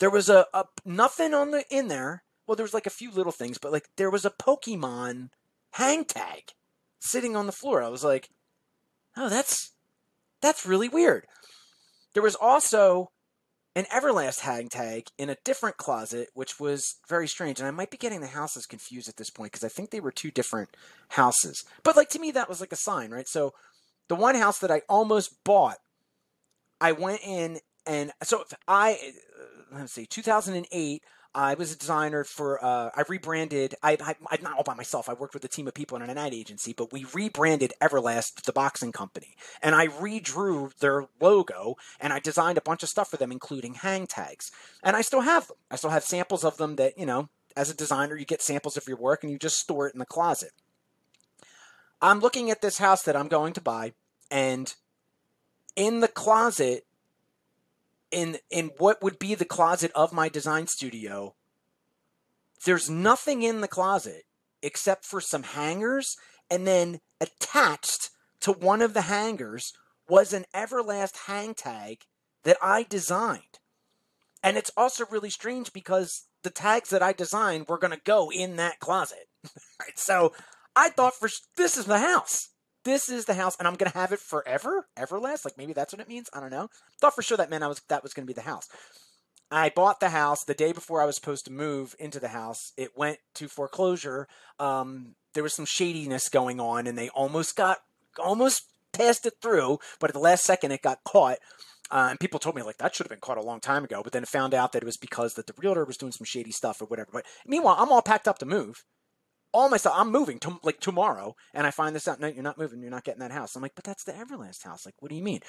B: there was a, a nothing on the in there. Well, there was like a few little things, but like there was a Pokemon hang tag sitting on the floor. I was like, oh, that's that's really weird. There was also an Everlast hang tag in a different closet, which was very strange. And I might be getting the houses confused at this point because I think they were two different houses. But like to me, that was like a sign, right? So the one house that I almost bought, I went in and so I let's see, 2008. I was a designer for. Uh, I rebranded. I, I not all by myself. I worked with a team of people in an ad agency, but we rebranded Everlast, the boxing company, and I redrew their logo and I designed a bunch of stuff for them, including hang tags. And I still have them. I still have samples of them. That you know, as a designer, you get samples of your work and you just store it in the closet. I'm looking at this house that I'm going to buy, and in the closet in in what would be the closet of my design studio there's nothing in the closet except for some hangers and then attached to one of the hangers was an everlast hang tag that I designed. And it's also really strange because the tags that I designed were going to go in that closet. [laughs] right? So I thought for this is the house this is the house and I'm gonna have it forever, everlast. Like maybe that's what it means. I don't know. Thought for sure that meant I was that was gonna be the house. I bought the house the day before I was supposed to move into the house. It went to foreclosure. Um, there was some shadiness going on, and they almost got almost passed it through, but at the last second it got caught. Uh, and people told me like that should have been caught a long time ago, but then found out that it was because that the realtor was doing some shady stuff or whatever. But meanwhile, I'm all packed up to move all my stuff. I'm moving to like tomorrow, and I find this out. No, you're not moving. You're not getting that house. I'm like, but that's the Everlast house. Like, what do you mean?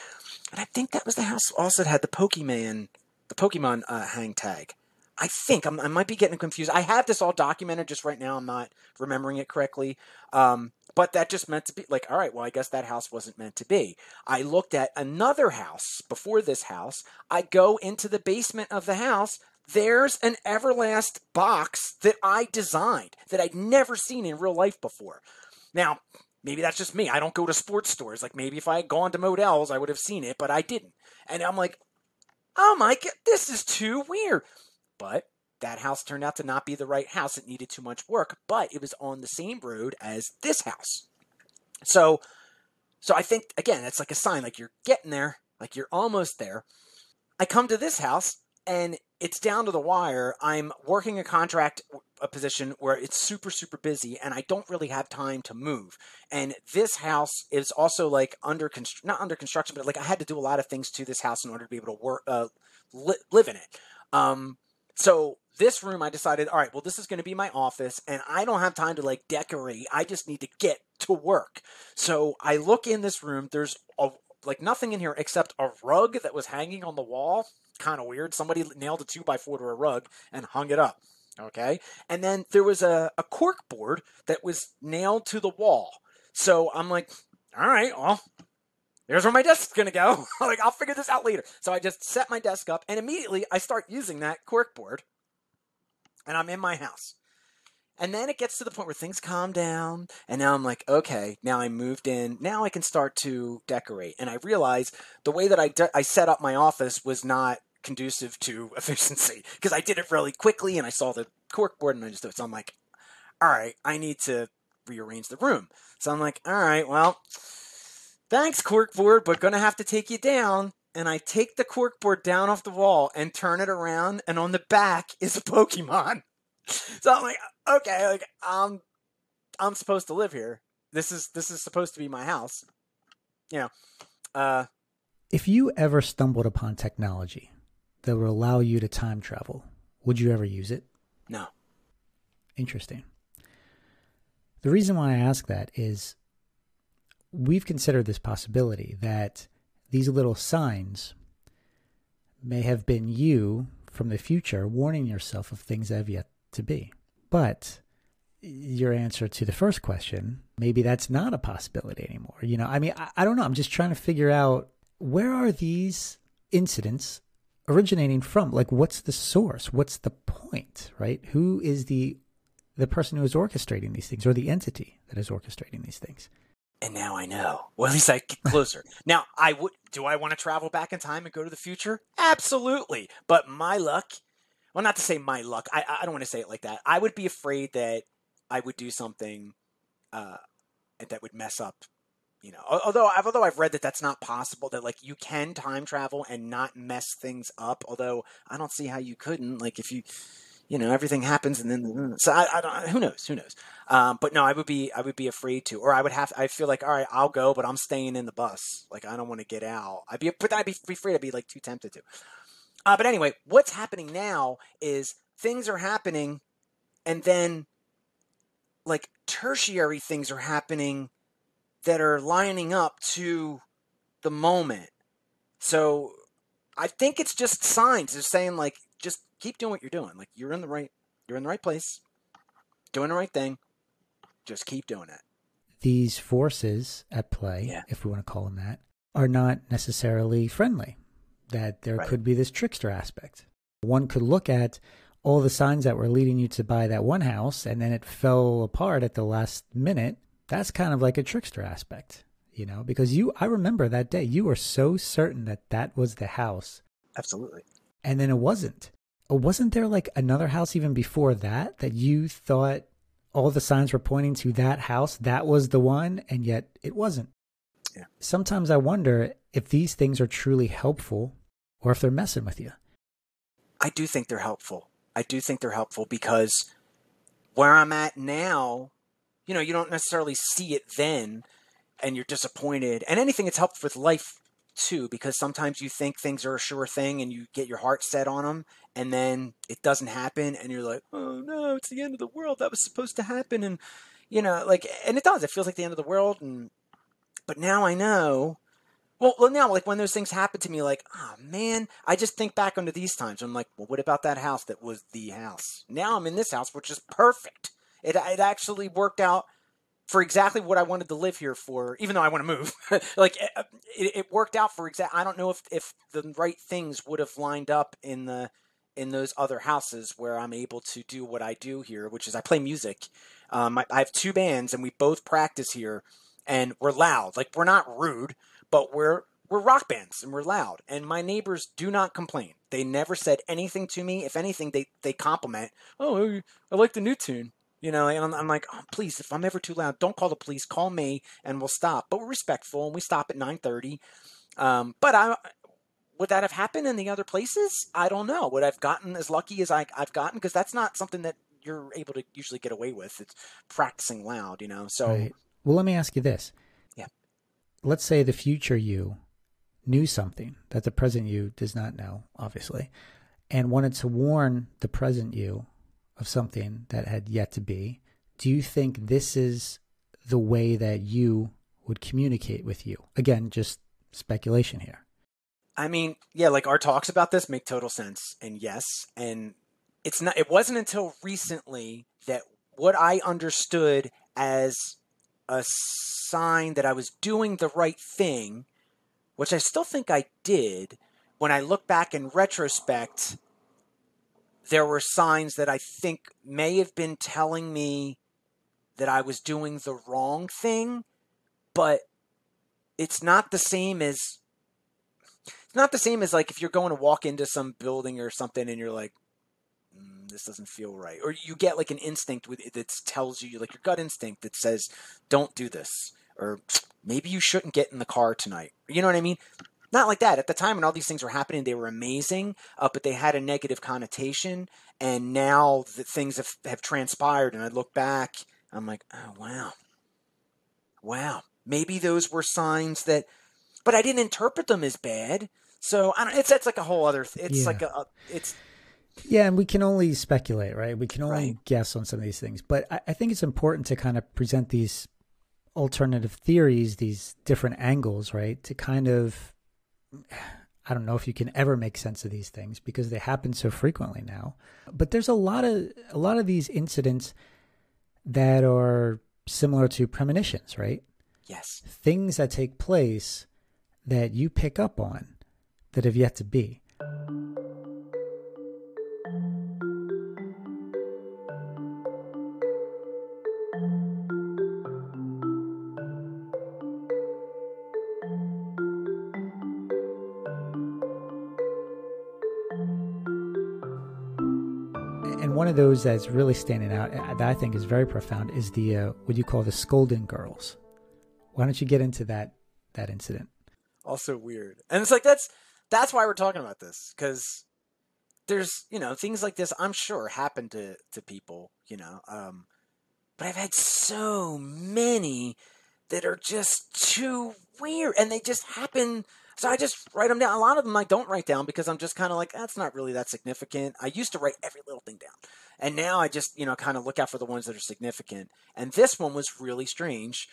B: And I think that was the house also that had the Pokemon, the Pokemon uh, hang tag. I think I'm, i might be getting confused. I have this all documented just right now. I'm not remembering it correctly. Um, but that just meant to be like, all right, well, I guess that house wasn't meant to be. I looked at another house before this house. I go into the basement of the house there's an Everlast box that I designed that I'd never seen in real life before. Now, maybe that's just me. I don't go to sports stores. Like maybe if I had gone to Modell's, I would have seen it, but I didn't. And I'm like, oh my god, this is too weird. But that house turned out to not be the right house. It needed too much work, but it was on the same road as this house. So, so I think again, it's like a sign, like you're getting there, like you're almost there. I come to this house and it's down to the wire. I'm working a contract a position where it's super super busy and I don't really have time to move. And this house is also like under const- not under construction, but like I had to do a lot of things to this house in order to be able to work uh, li- live in it. Um, so this room, I decided, all right, well, this is going to be my office, and I don't have time to like decorate. I just need to get to work. So I look in this room. There's a, like nothing in here except a rug that was hanging on the wall kind of weird. Somebody nailed a two by four to a rug and hung it up. Okay. And then there was a, a cork board that was nailed to the wall. So I'm like, all right, well, there's where my desk's gonna go. [laughs] like, I'll figure this out later. So I just set my desk up and immediately I start using that cork board and I'm in my house. And then it gets to the point where things calm down. And now I'm like, okay, now I moved in. Now I can start to decorate. And I realize the way that I, de- I set up my office was not conducive to [laughs] efficiency because I did it really quickly and I saw the cork board and I just so I'm like, all right, I need to rearrange the room. So I'm like, all right, well, thanks, corkboard, but gonna have to take you down. And I take the corkboard down off the wall and turn it around, and on the back is a Pokemon. [laughs] So I'm like, okay, like I'm I'm supposed to live here. This is this is supposed to be my house. You know. Uh
A: if you ever stumbled upon technology that would allow you to time travel, would you ever use it?
B: No.
A: Interesting. The reason why I ask that is we've considered this possibility that these little signs may have been you from the future warning yourself of things that have yet to be. But your answer to the first question, maybe that's not a possibility anymore. You know, I mean, I, I don't know. I'm just trying to figure out where are these incidents originating from? Like, what's the source? What's the point, right? Who is the the person who is orchestrating these things or the entity that is orchestrating these things?
B: And now I know. Well, at least I get closer. [laughs] now, I would. Do I want to travel back in time and go to the future? Absolutely. But my luck. Well, not to say my luck. I I don't want to say it like that. I would be afraid that I would do something uh, that would mess up you know although I've although I've read that that's not possible that like you can time travel and not mess things up although I don't see how you couldn't like if you you know everything happens and then so I, I don't who knows who knows? Um, but no I would be I would be afraid to or I would have I feel like all right I'll go but I'm staying in the bus. Like I don't want to get out. I'd be but I'd be afraid I'd be like too tempted to. Uh, but anyway what's happening now is things are happening and then like tertiary things are happening that are lining up to the moment. So I think it's just signs. They're saying like, just keep doing what you're doing. Like you're in the right, you're in the right place, doing the right thing. Just keep doing it.
A: These forces at play, yeah. if we want to call them that, are not necessarily friendly. That there right. could be this trickster aspect. One could look at all the signs that were leading you to buy that one house, and then it fell apart at the last minute that's kind of like a trickster aspect, you know, because you, I remember that day, you were so certain that that was the house.
B: Absolutely.
A: And then it wasn't. Uh, wasn't there like another house even before that that you thought all the signs were pointing to that house? That was the one, and yet it wasn't.
B: Yeah.
A: Sometimes I wonder if these things are truly helpful or if they're messing with you.
B: I do think they're helpful. I do think they're helpful because where I'm at now, you know, you don't necessarily see it then and you're disappointed. And anything that's helped with life too, because sometimes you think things are a sure thing and you get your heart set on them and then it doesn't happen and you're like, oh no, it's the end of the world. That was supposed to happen. And, you know, like, and it does. It feels like the end of the world. And, but now I know. Well, well, now, like when those things happen to me, like, oh man, I just think back onto these times. I'm like, well, what about that house that was the house? Now I'm in this house, which is perfect. It, it actually worked out for exactly what I wanted to live here for, even though I want to move. [laughs] like it, it, worked out for exact. I don't know if if the right things would have lined up in the in those other houses where I'm able to do what I do here, which is I play music. Um, I, I have two bands and we both practice here, and we're loud. Like we're not rude, but we're we're rock bands and we're loud. And my neighbors do not complain. They never said anything to me. If anything, they they compliment. Oh, I like the new tune. You know, and I'm, I'm like, oh, please, if I'm ever too loud, don't call the police. Call me, and we'll stop. But we're respectful, and we stop at 9:30. Um, but I would that have happened in the other places? I don't know. Would I've gotten as lucky as I, have gotten? Because that's not something that you're able to usually get away with. It's practicing loud, you know. So, right.
A: well, let me ask you this.
B: Yeah.
A: Let's say the future you knew something that the present you does not know, obviously, and wanted to warn the present you of something that had yet to be, do you think this is the way that you would communicate with you? Again, just speculation here.
B: I mean, yeah, like our talks about this make total sense. And yes, and it's not it wasn't until recently that what I understood as a sign that I was doing the right thing, which I still think I did, when I look back in retrospect, there were signs that I think may have been telling me that I was doing the wrong thing, but it's not the same as it's not the same as like if you're going to walk into some building or something and you're like mm, this doesn't feel right. Or you get like an instinct with that tells you, like your gut instinct that says, don't do this. Or maybe you shouldn't get in the car tonight. You know what I mean? Not like that. At the time when all these things were happening, they were amazing, uh, but they had a negative connotation. And now that things have, have transpired, and I look back, I'm like, oh, wow. Wow. Maybe those were signs that, but I didn't interpret them as bad. So I don't. It's that's like a whole other. It's yeah. like a, a. It's.
A: Yeah, and we can only speculate, right? We can only right. guess on some of these things. But I, I think it's important to kind of present these alternative theories, these different angles, right? To kind of I don't know if you can ever make sense of these things because they happen so frequently now. But there's a lot of a lot of these incidents that are similar to premonitions, right?
B: Yes.
A: Things that take place that you pick up on that have yet to be. Those that's really standing out uh, that I think is very profound is the uh, what you call the Golden Girls. Why don't you get into that that incident?
B: Also weird, and it's like that's that's why we're talking about this because there's you know things like this I'm sure happen to to people you know, um, but I've had so many that are just too weird, and they just happen so I just write them down. A lot of them I don't write down because I'm just kind of like, that's not really that significant. I used to write every little thing down. And now I just, you know, kind of look out for the ones that are significant. And this one was really strange.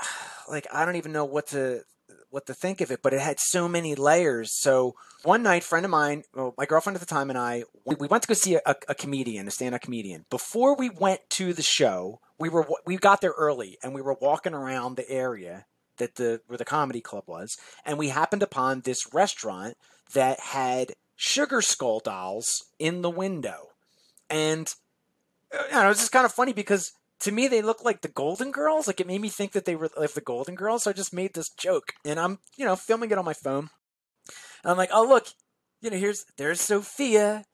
B: [sighs] Like I don't even know what to what to think of it, but it had so many layers. So one night, friend of mine, well, my girlfriend at the time, and I, we went to go see a, a comedian, a stand-up comedian. Before we went to the show, we were we got there early, and we were walking around the area that the where the comedy club was, and we happened upon this restaurant that had sugar skull dolls in the window, and uh, you know, it was just kind of funny because to me they looked like the Golden Girls. Like it made me think that they were like the Golden Girls. So I just made this joke, and I'm you know filming it on my phone. And I'm like, oh look, you know, here's there's Sophia,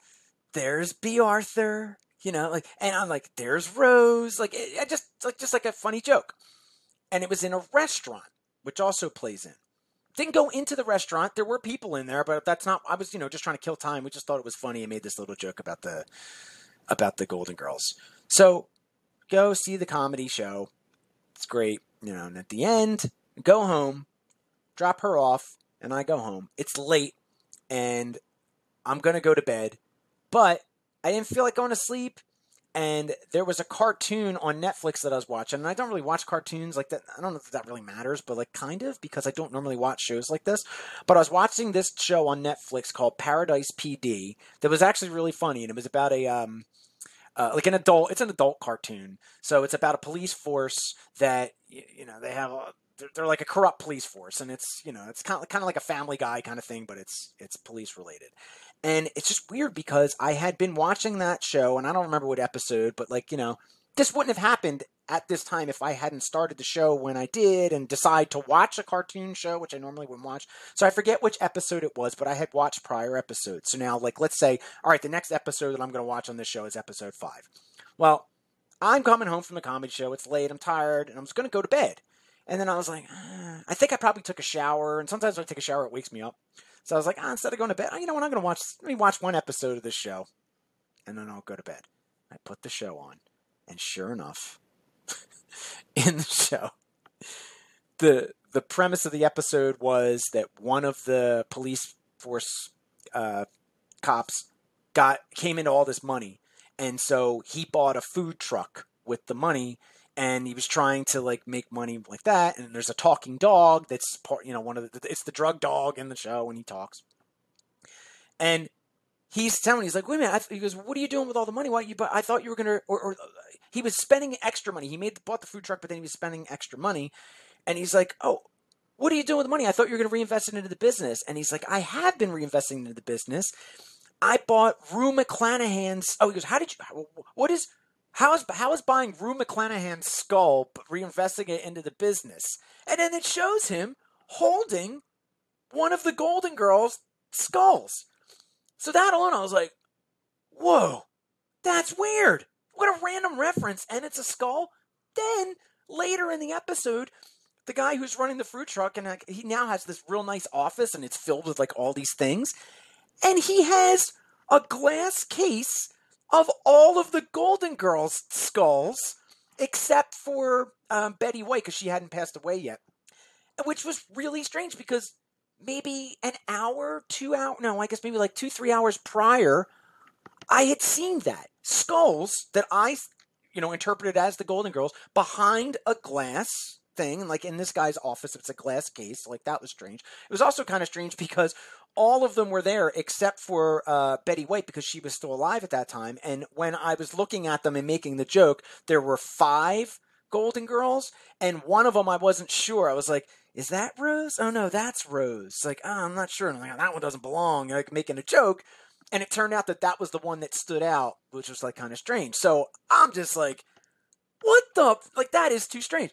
B: there's Bea Arthur, you know, like, and I'm like, there's Rose, like, it, it just like just like a funny joke, and it was in a restaurant which also plays in. Didn't go into the restaurant. There were people in there, but that's not. I was, you know, just trying to kill time. We just thought it was funny and made this little joke about the about the Golden Girls. So go see the comedy show. It's great, you know. And at the end, go home, drop her off, and I go home. It's late, and I'm gonna go to bed, but I didn't feel like going to sleep and there was a cartoon on Netflix that I was watching, and I don't really watch cartoons like that. I don't know if that really matters, but like kind of because I don't normally watch shows like this. But I was watching this show on Netflix called Paradise PD that was actually really funny, and it was about a um, uh, like an adult. It's an adult cartoon, so it's about a police force that you know they have. They're, they're like a corrupt police force, and it's you know it's kind of kind of like a Family Guy kind of thing, but it's it's police related. And it's just weird because I had been watching that show, and I don't remember what episode, but like, you know, this wouldn't have happened at this time if I hadn't started the show when I did and decide to watch a cartoon show, which I normally wouldn't watch. So I forget which episode it was, but I had watched prior episodes. So now, like, let's say, all right, the next episode that I'm going to watch on this show is episode five. Well, I'm coming home from the comedy show. It's late. I'm tired, and I'm just going to go to bed. And then I was like, uh, I think I probably took a shower. And sometimes when I take a shower, it wakes me up. So I was like, oh, instead of going to bed, oh, you know what? I'm going to watch. Let me watch one episode of this show, and then I'll go to bed. I put the show on, and sure enough, [laughs] in the show, the the premise of the episode was that one of the police force uh, cops got came into all this money, and so he bought a food truck with the money and he was trying to like make money like that. And there's a talking dog that's part, you know, one of the it's the drug dog in the show, and he talks. And he's telling, he's like, wait a minute. he goes, what are you doing with all the money? Why you? But I thought you were gonna, or, or he was spending extra money. He made bought the food truck, but then he was spending extra money. And he's like, oh, what are you doing with the money? I thought you were to reinvest it into the business. And he's like, I have been reinvesting into the business. I bought Rue McClanahan's. Oh, he goes, how did you? What is? How is how is buying Rue McClanahan's skull reinvesting it into the business? And then it shows him holding one of the Golden Girls skulls. So that alone, I was like, whoa, that's weird. What a random reference, and it's a skull. Then later in the episode, the guy who's running the fruit truck and he now has this real nice office and it's filled with like all these things and he has a glass case of all of the golden girls skulls except for um, betty white because she hadn't passed away yet which was really strange because maybe an hour two hour no i guess maybe like two three hours prior i had seen that skulls that i you know interpreted as the golden girls behind a glass thing. Like in this guy's office, it's a glass case. Like that was strange. It was also kind of strange because all of them were there except for uh, Betty White because she was still alive at that time. And when I was looking at them and making the joke, there were five Golden Girls, and one of them I wasn't sure. I was like, "Is that Rose? Oh no, that's Rose." Like, oh, I'm not sure. And I'm like, oh, that one doesn't belong. Like making a joke. And it turned out that that was the one that stood out, which was like kind of strange. So I'm just like, what the? Like, that is too strange.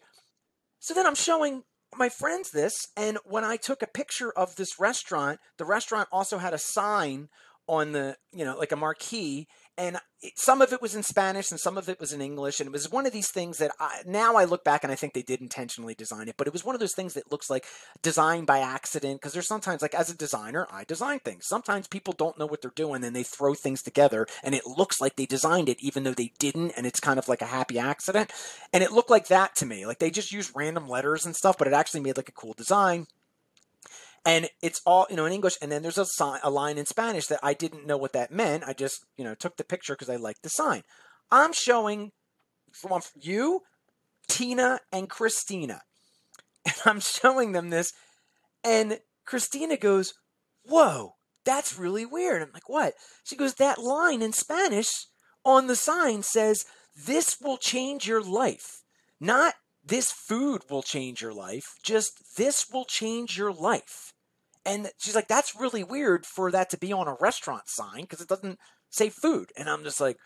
B: So then I'm showing my friends this, and when I took a picture of this restaurant, the restaurant also had a sign on the, you know, like a marquee, and some of it was in Spanish and some of it was in English, and it was one of these things that I, now I look back and I think they did intentionally design it, but it was one of those things that looks like designed by accident because there's sometimes like as a designer I design things. Sometimes people don't know what they're doing and they throw things together and it looks like they designed it even though they didn't, and it's kind of like a happy accident. And it looked like that to me, like they just used random letters and stuff, but it actually made like a cool design and it's all you know in English. And then there's a sign, a line in Spanish that I didn't know what that meant. I just you know took the picture because I liked the sign. I'm showing you, Tina, and Christina, [laughs] and I'm showing them this, and Christina goes, "Whoa, that's really weird." I'm like, "What?" She goes, "That line in Spanish on the sign says." This will change your life. Not this food will change your life. Just this will change your life. And she's like, that's really weird for that to be on a restaurant sign because it doesn't say food. And I'm just like,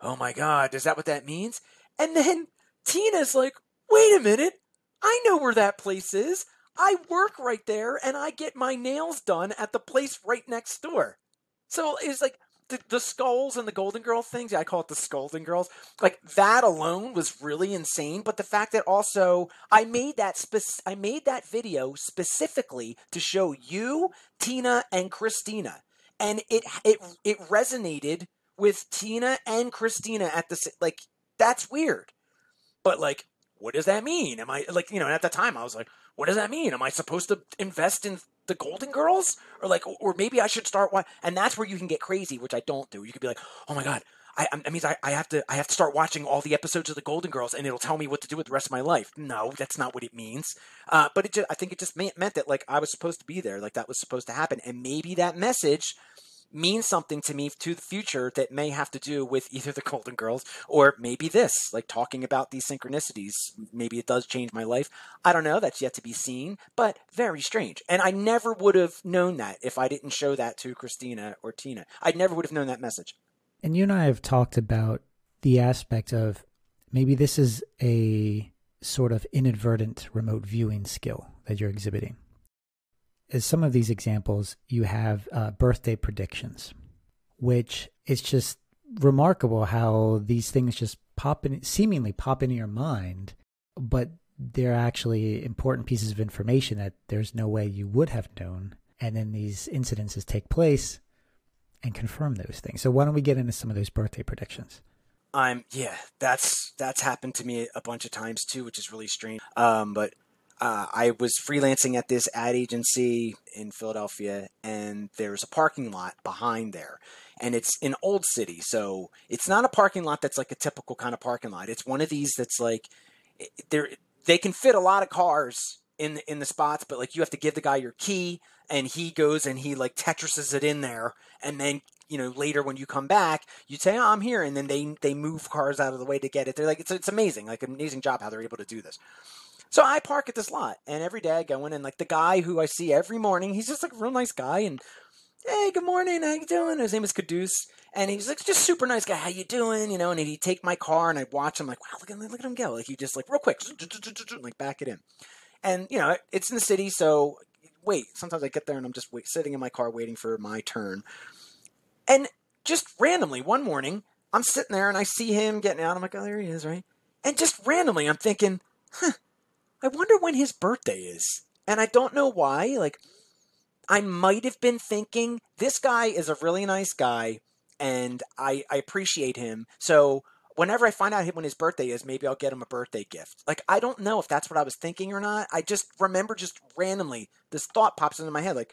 B: oh my God, is that what that means? And then Tina's like, wait a minute. I know where that place is. I work right there and I get my nails done at the place right next door. So it's like, the, the skulls and the Golden Girl things, I call it the Scolding Girls. Like that alone was really insane. But the fact that also I made that spec- I made that video specifically to show you, Tina, and Christina, and it it it resonated with Tina and Christina at the like. That's weird, but like, what does that mean? Am I like you know? At the time, I was like, what does that mean? Am I supposed to invest in the Golden Girls, or like, or maybe I should start one. And that's where you can get crazy, which I don't do. You could be like, oh my god, I, I means I, I have to I have to start watching all the episodes of the Golden Girls, and it'll tell me what to do with the rest of my life. No, that's not what it means. Uh, but it just, I think it just meant, meant that like I was supposed to be there, like that was supposed to happen, and maybe that message means something to me to the future that may have to do with either the Golden Girls or maybe this, like talking about these synchronicities. Maybe it does change my life. I don't know. That's yet to be seen, but very strange. And I never would have known that if I didn't show that to Christina or Tina. I never would have known that message.
A: And you and I have talked about the aspect of maybe this is a sort of inadvertent remote viewing skill that you're exhibiting as some of these examples, you have uh, birthday predictions, which is just remarkable how these things just pop in, seemingly pop into your mind, but they're actually important pieces of information that there's no way you would have known. And then these incidences take place and confirm those things. So why don't we get into some of those birthday predictions?
B: I'm yeah, that's that's happened to me a bunch of times too, which is really strange. Um, but uh, I was freelancing at this ad agency in Philadelphia, and there's a parking lot behind there. And it's an old city, so it's not a parking lot that's like a typical kind of parking lot. It's one of these that's like they they can fit a lot of cars in in the spots, but like you have to give the guy your key, and he goes and he like Tetrises it in there, and then you know later when you come back, you say oh, I'm here, and then they they move cars out of the way to get it. They're like it's it's amazing, like amazing job how they're able to do this. So I park at this lot, and every day I go in, and like the guy who I see every morning, he's just like a real nice guy, and hey, good morning, how you doing? His name is Caduce, and he's like just super nice guy. How you doing? You know, and he'd take my car, and I'd watch him like, wow, look at look at him go, like he just like real quick, like back it in, and you know, it's in the city, so wait. Sometimes I get there and I'm just wait, sitting in my car waiting for my turn, and just randomly one morning, I'm sitting there and I see him getting out. I'm like, oh, there he is, right? And just randomly, I'm thinking, huh, I wonder when his birthday is. And I don't know why. Like, I might have been thinking, this guy is a really nice guy and I, I appreciate him. So whenever I find out when his birthday is, maybe I'll get him a birthday gift. Like, I don't know if that's what I was thinking or not. I just remember just randomly this thought pops into my head, like,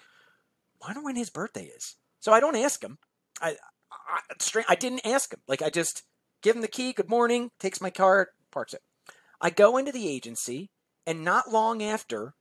B: wonder when his birthday is. So I don't ask him. I, I, I didn't ask him. Like, I just give him the key, good morning, takes my car, parks it. I go into the agency, and not long after,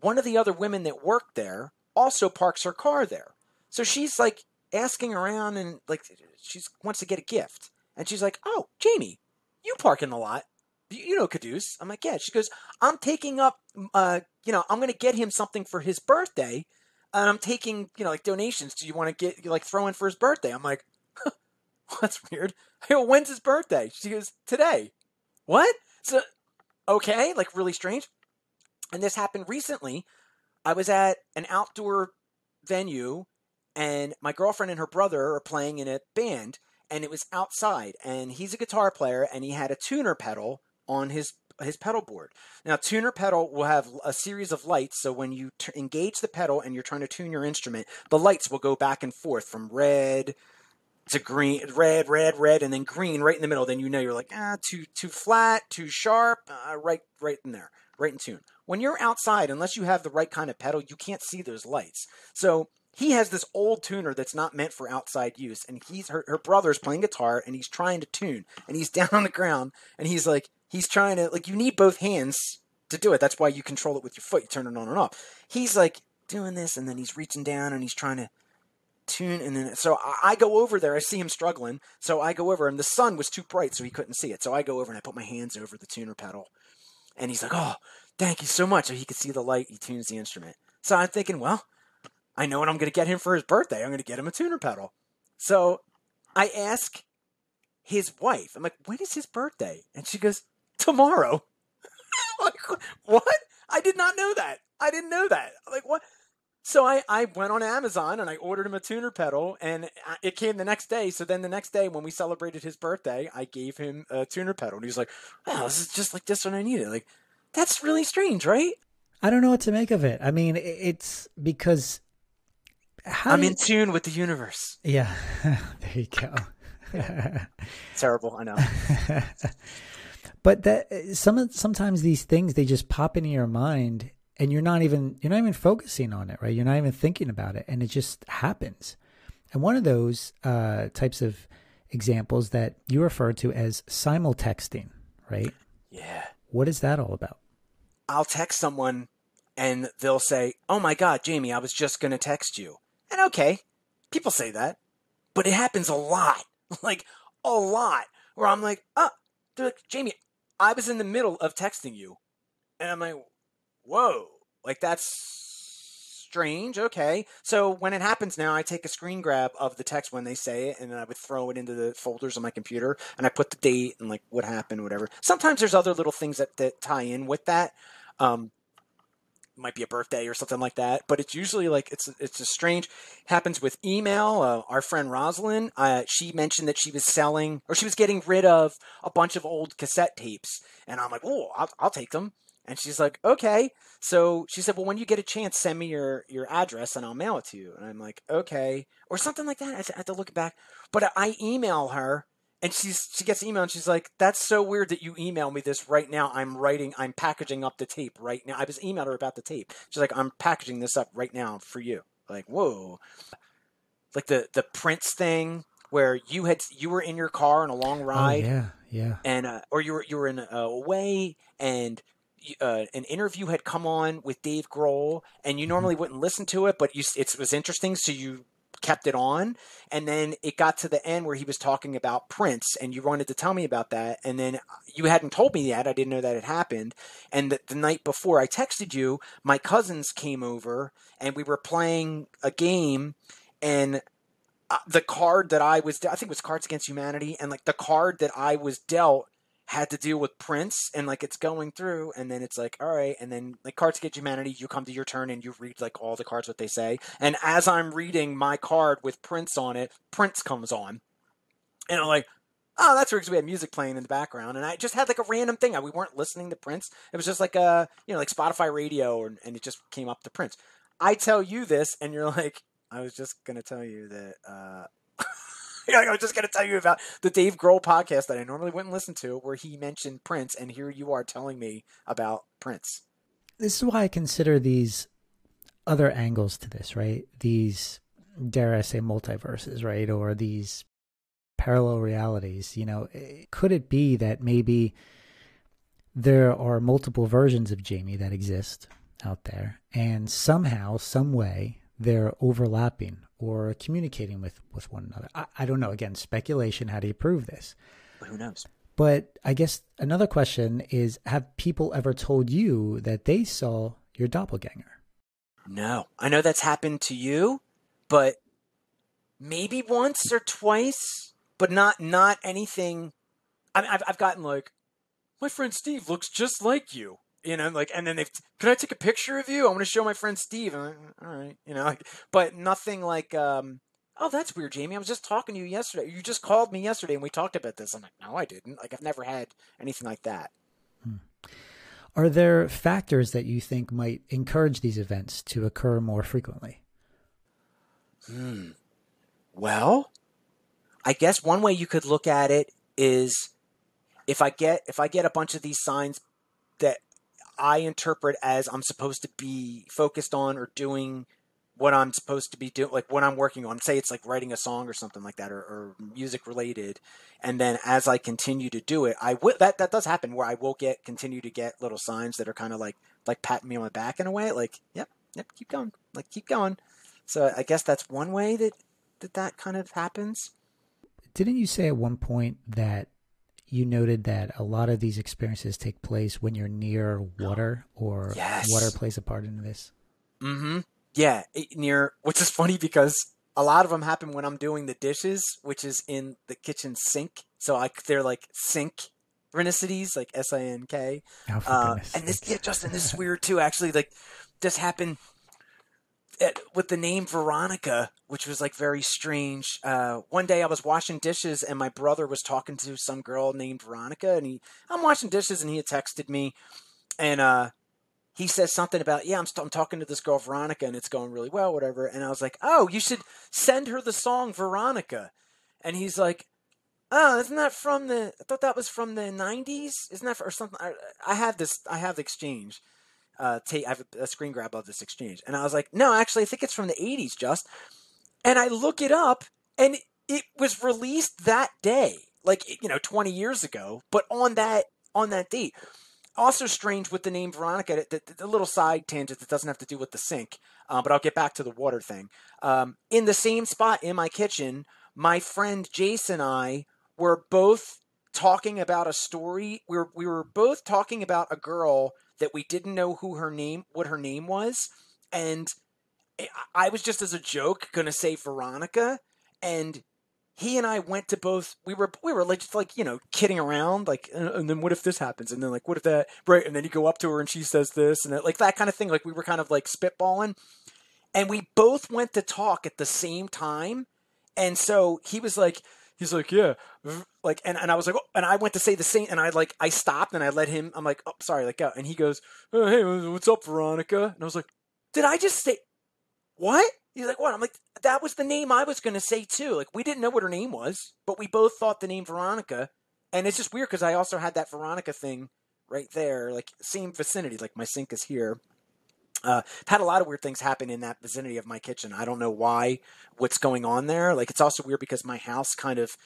B: one of the other women that worked there also parks her car there. So she's like asking around and like she wants to get a gift. And she's like, "Oh, Jamie, you park in the lot. You know Caduce." I'm like, "Yeah." She goes, "I'm taking up, uh, you know, I'm going to get him something for his birthday, and I'm taking, you know, like donations. Do you want to get like throw in for his birthday?" I'm like, huh, [laughs] "That's weird." I [laughs] go, "When's his birthday?" She goes, "Today." What? So, okay, like really strange. And this happened recently. I was at an outdoor venue and my girlfriend and her brother are playing in a band and it was outside and he's a guitar player and he had a tuner pedal on his his pedal board. Now tuner pedal will have a series of lights so when you t- engage the pedal and you're trying to tune your instrument, the lights will go back and forth from red to green, red, red, red, and then green right in the middle. Then you know you're like ah too too flat, too sharp, uh, right right in there, right in tune. When you're outside, unless you have the right kind of pedal, you can't see those lights. So he has this old tuner that's not meant for outside use, and he's her, her brother's playing guitar and he's trying to tune, and he's [laughs] down on the ground and he's like he's trying to like you need both hands to do it. That's why you control it with your foot. You turn it on and off. He's like doing this, and then he's reaching down and he's trying to tune and then so I go over there I see him struggling so I go over and the sun was too bright so he couldn't see it so I go over and I put my hands over the tuner pedal and he's like oh thank you so much so he could see the light he tunes the instrument so I'm thinking well I know what I'm going to get him for his birthday. I'm going to get him a tuner pedal. So I ask his wife, I'm like, when is his birthday? And she goes, tomorrow. [laughs] like, what? I did not know that. I didn't know that. Like, what? So I, I went on Amazon and I ordered him a tuner pedal and it came the next day. So then the next day when we celebrated his birthday, I gave him a tuner pedal and he was like, wow, this is just like this when I needed. Like, that's really strange, right?
A: I don't know what to make of it. I mean, it's because
B: I'm in tune with the universe.
A: Yeah, [laughs] there you go. [laughs]
B: Terrible, I know. [laughs]
A: but that some sometimes these things they just pop into your mind, and you're not even you're not even focusing on it, right? You're not even thinking about it, and it just happens. And one of those uh, types of examples that you refer to as simultexting, right?
B: Yeah.
A: What is that all about?
B: I'll text someone and they'll say, "Oh my god, Jamie, I was just going to text you." And okay, people say that, but it happens a lot, [laughs] like a lot, where I'm like, oh, they're like, Jamie, I was in the middle of texting you. And I'm like, whoa, like that's strange. Okay. So when it happens now, I take a screen grab of the text when they say it and I would throw it into the folders on my computer and I put the date and like what happened, whatever. Sometimes there's other little things that, that tie in with that. Um, might be a birthday or something like that. But it's usually like it's it's a strange happens with email. Uh, our friend Rosalind, uh, she mentioned that she was selling or she was getting rid of a bunch of old cassette tapes, and I'm like, oh, I'll, I'll take them. And she's like, okay. So she said, well, when you get a chance, send me your your address and I'll mail it to you. And I'm like, okay, or something like that. I have to look back, but I email her and she's she gets email and she's like, "That's so weird that you email me this right now. I'm writing, I'm packaging up the tape right now. I was emailed her about the tape. She's like, I'm packaging this up right now for you. Like, whoa, like the the Prince thing where you had you were in your car on a long oh, ride,
A: oh, yeah, yeah,
B: and uh, or you were you were in a, way and. Uh, an interview had come on with Dave Grohl, and you mm-hmm. normally wouldn't listen to it, but you, it was interesting, so you kept it on. And then it got to the end where he was talking about Prince, and you wanted to tell me about that. And then you hadn't told me yet. I didn't know that it happened. And the, the night before I texted you, my cousins came over, and we were playing a game, and uh, the card that I was, I think it was Cards Against Humanity, and like the card that I was dealt had to deal with Prince and like it's going through and then it's like all right and then like Cards Against Humanity you come to your turn and you read like all the cards what they say. And as I'm reading my card with Prince on it Prince comes on. And I'm like oh that's weird because we had music playing in the background and I just had like a random thing. We weren't listening to Prince. It was just like a you know like Spotify radio and it just came up to Prince. I tell you this and you're [laughs] like I was just gonna tell you that uh [laughs] [laughs] I was just going to tell you about the Dave Grohl podcast that I normally wouldn't listen to, where he mentioned Prince, and here you are telling me about Prince.
A: This is why I consider these other angles to this, right? These, dare I say, multiverses, right? Or these parallel realities. You know, eh, could it be that maybe there are multiple versions of Jamie that exist out there, and somehow, some way, they're overlapping or communicating with, with one another. I, I don't know. Again, speculation. How do you prove this?
B: But who knows?
A: But I guess another question is Have people ever told you that they saw your doppelganger?
B: No. I know that's happened to you, but maybe once or twice, but not not anything. I mean, I've, I've gotten like, my friend Steve looks just like you you know, like, and then they, can I take a picture of you? I want to show my friend Steve. Like, All right, you know, like, but nothing like, um, oh, that's weird, Jamie. I was just talking to you yesterday. You just called me yesterday and we talked about this. I'm like, no, I didn't. Like, I've never had anything like that. Hmm.
A: Are there factors that you think might encourage these events to occur more frequently?
B: Hmm. Well, I guess one way you could look at it is if I get if I get a bunch of these signs that I interpret as I'm supposed to be focused on or doing what I'm supposed to be doing, like what I'm working on. Say it's like writing a song or something like that, or, or music related. And then as I continue to do it, I will that that does happen where I will get continue to get little signs that are kind of like like patting me on the back in a way, like yep, yep, keep going, like keep going. So I guess that's one way that that that kind of happens.
A: Didn't you say at one point that you noted that a lot of these experiences take place when you're near water or
B: yes.
A: water plays a part in this.
B: Mm-hmm. Yeah, near which is funny because a lot of them happen when I'm doing the dishes, which is in the kitchen sink. So I they're like sink synchronicities, like S I N K.
A: Oh, uh,
B: and this, yeah, Justin, this is [laughs] weird too. Actually, like this happened with the name Veronica, which was like very strange. Uh, one day I was washing dishes and my brother was talking to some girl named Veronica, and he I'm washing dishes and he had texted me, and uh, he says something about yeah I'm, st- I'm talking to this girl Veronica and it's going really well whatever, and I was like oh you should send her the song Veronica, and he's like. Oh, isn't that from the? I thought that was from the '90s. Isn't that for, or something? I, I this. I have the exchange uh, take, I have a, a screen grab of this exchange. And I was like, no, actually, I think it's from the 80s, just. And I look it up, and it was released that day, like, you know, 20 years ago, but on that on that date. Also strange with the name Veronica, the, the, the little side tangent that doesn't have to do with the sink, uh, but I'll get back to the water thing. Um, in the same spot in my kitchen, my friend Jason and I were both talking about a story. We were, we were both talking about a girl that we didn't know who her name, what her name was, and I was just as a joke gonna say Veronica, and he and I went to both. We were we were like just like you know kidding around, like uh, and then what if this happens, and then like what if that right, and then you go up to her and she says this and that, like that kind of thing. Like we were kind of like spitballing, and we both went to talk at the same time, and so he was like he's like, yeah, like, and, and I was like, oh, and I went to say the same, and I like, I stopped and I let him, I'm like, oh, sorry, like, go. And he goes, oh, hey, what's up, Veronica? And I was like, did I just say, what? He's like, what? I'm like, that was the name I was to say too. Like, we didn't know what her name was, but we both thought the name Veronica. And it's just weird because I also had that Veronica thing right there, like, same vicinity. Like, my sink is here. Uh, had a lot of weird things happen in that vicinity of my kitchen. I don't know why, what's going on there. Like it's also weird because my house kind of,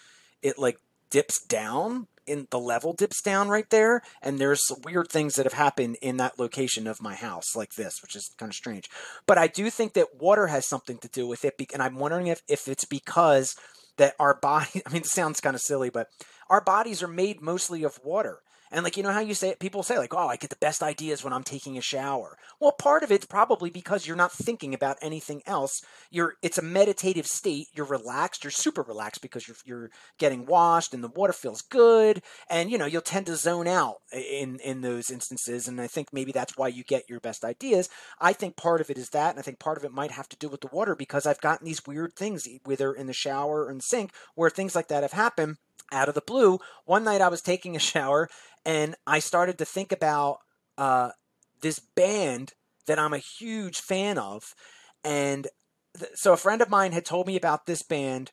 B: it like dips down in the level dips down right there, and there's weird things that have happened in that location of my house, like this, which is kind of strange. But I do think that water has something to do with it, and I'm wondering if if it's because that our body. [laughs] I mean, it sounds kind of silly, but our bodies are made mostly of water. And like, you know how you say it? People say like, oh, I get the best ideas when I'm taking a shower. Well, part of it's probably because you're not thinking about anything else. You're, it's a meditative state. You're relaxed. You're super relaxed because you're, you're getting washed and the water feels good. And, you know, you'll tend to zone out in, in those instances. And I think maybe that's why you get your best ideas. I think part of it is that. And I think part of it might have to do with the water because I've gotten these weird things, whether in the shower or in the sink, where things like that have happened out of the blue. One night I was taking a shower and I started to think about uh, this band that I'm a huge fan of, and th- so a friend of mine had told me about this band,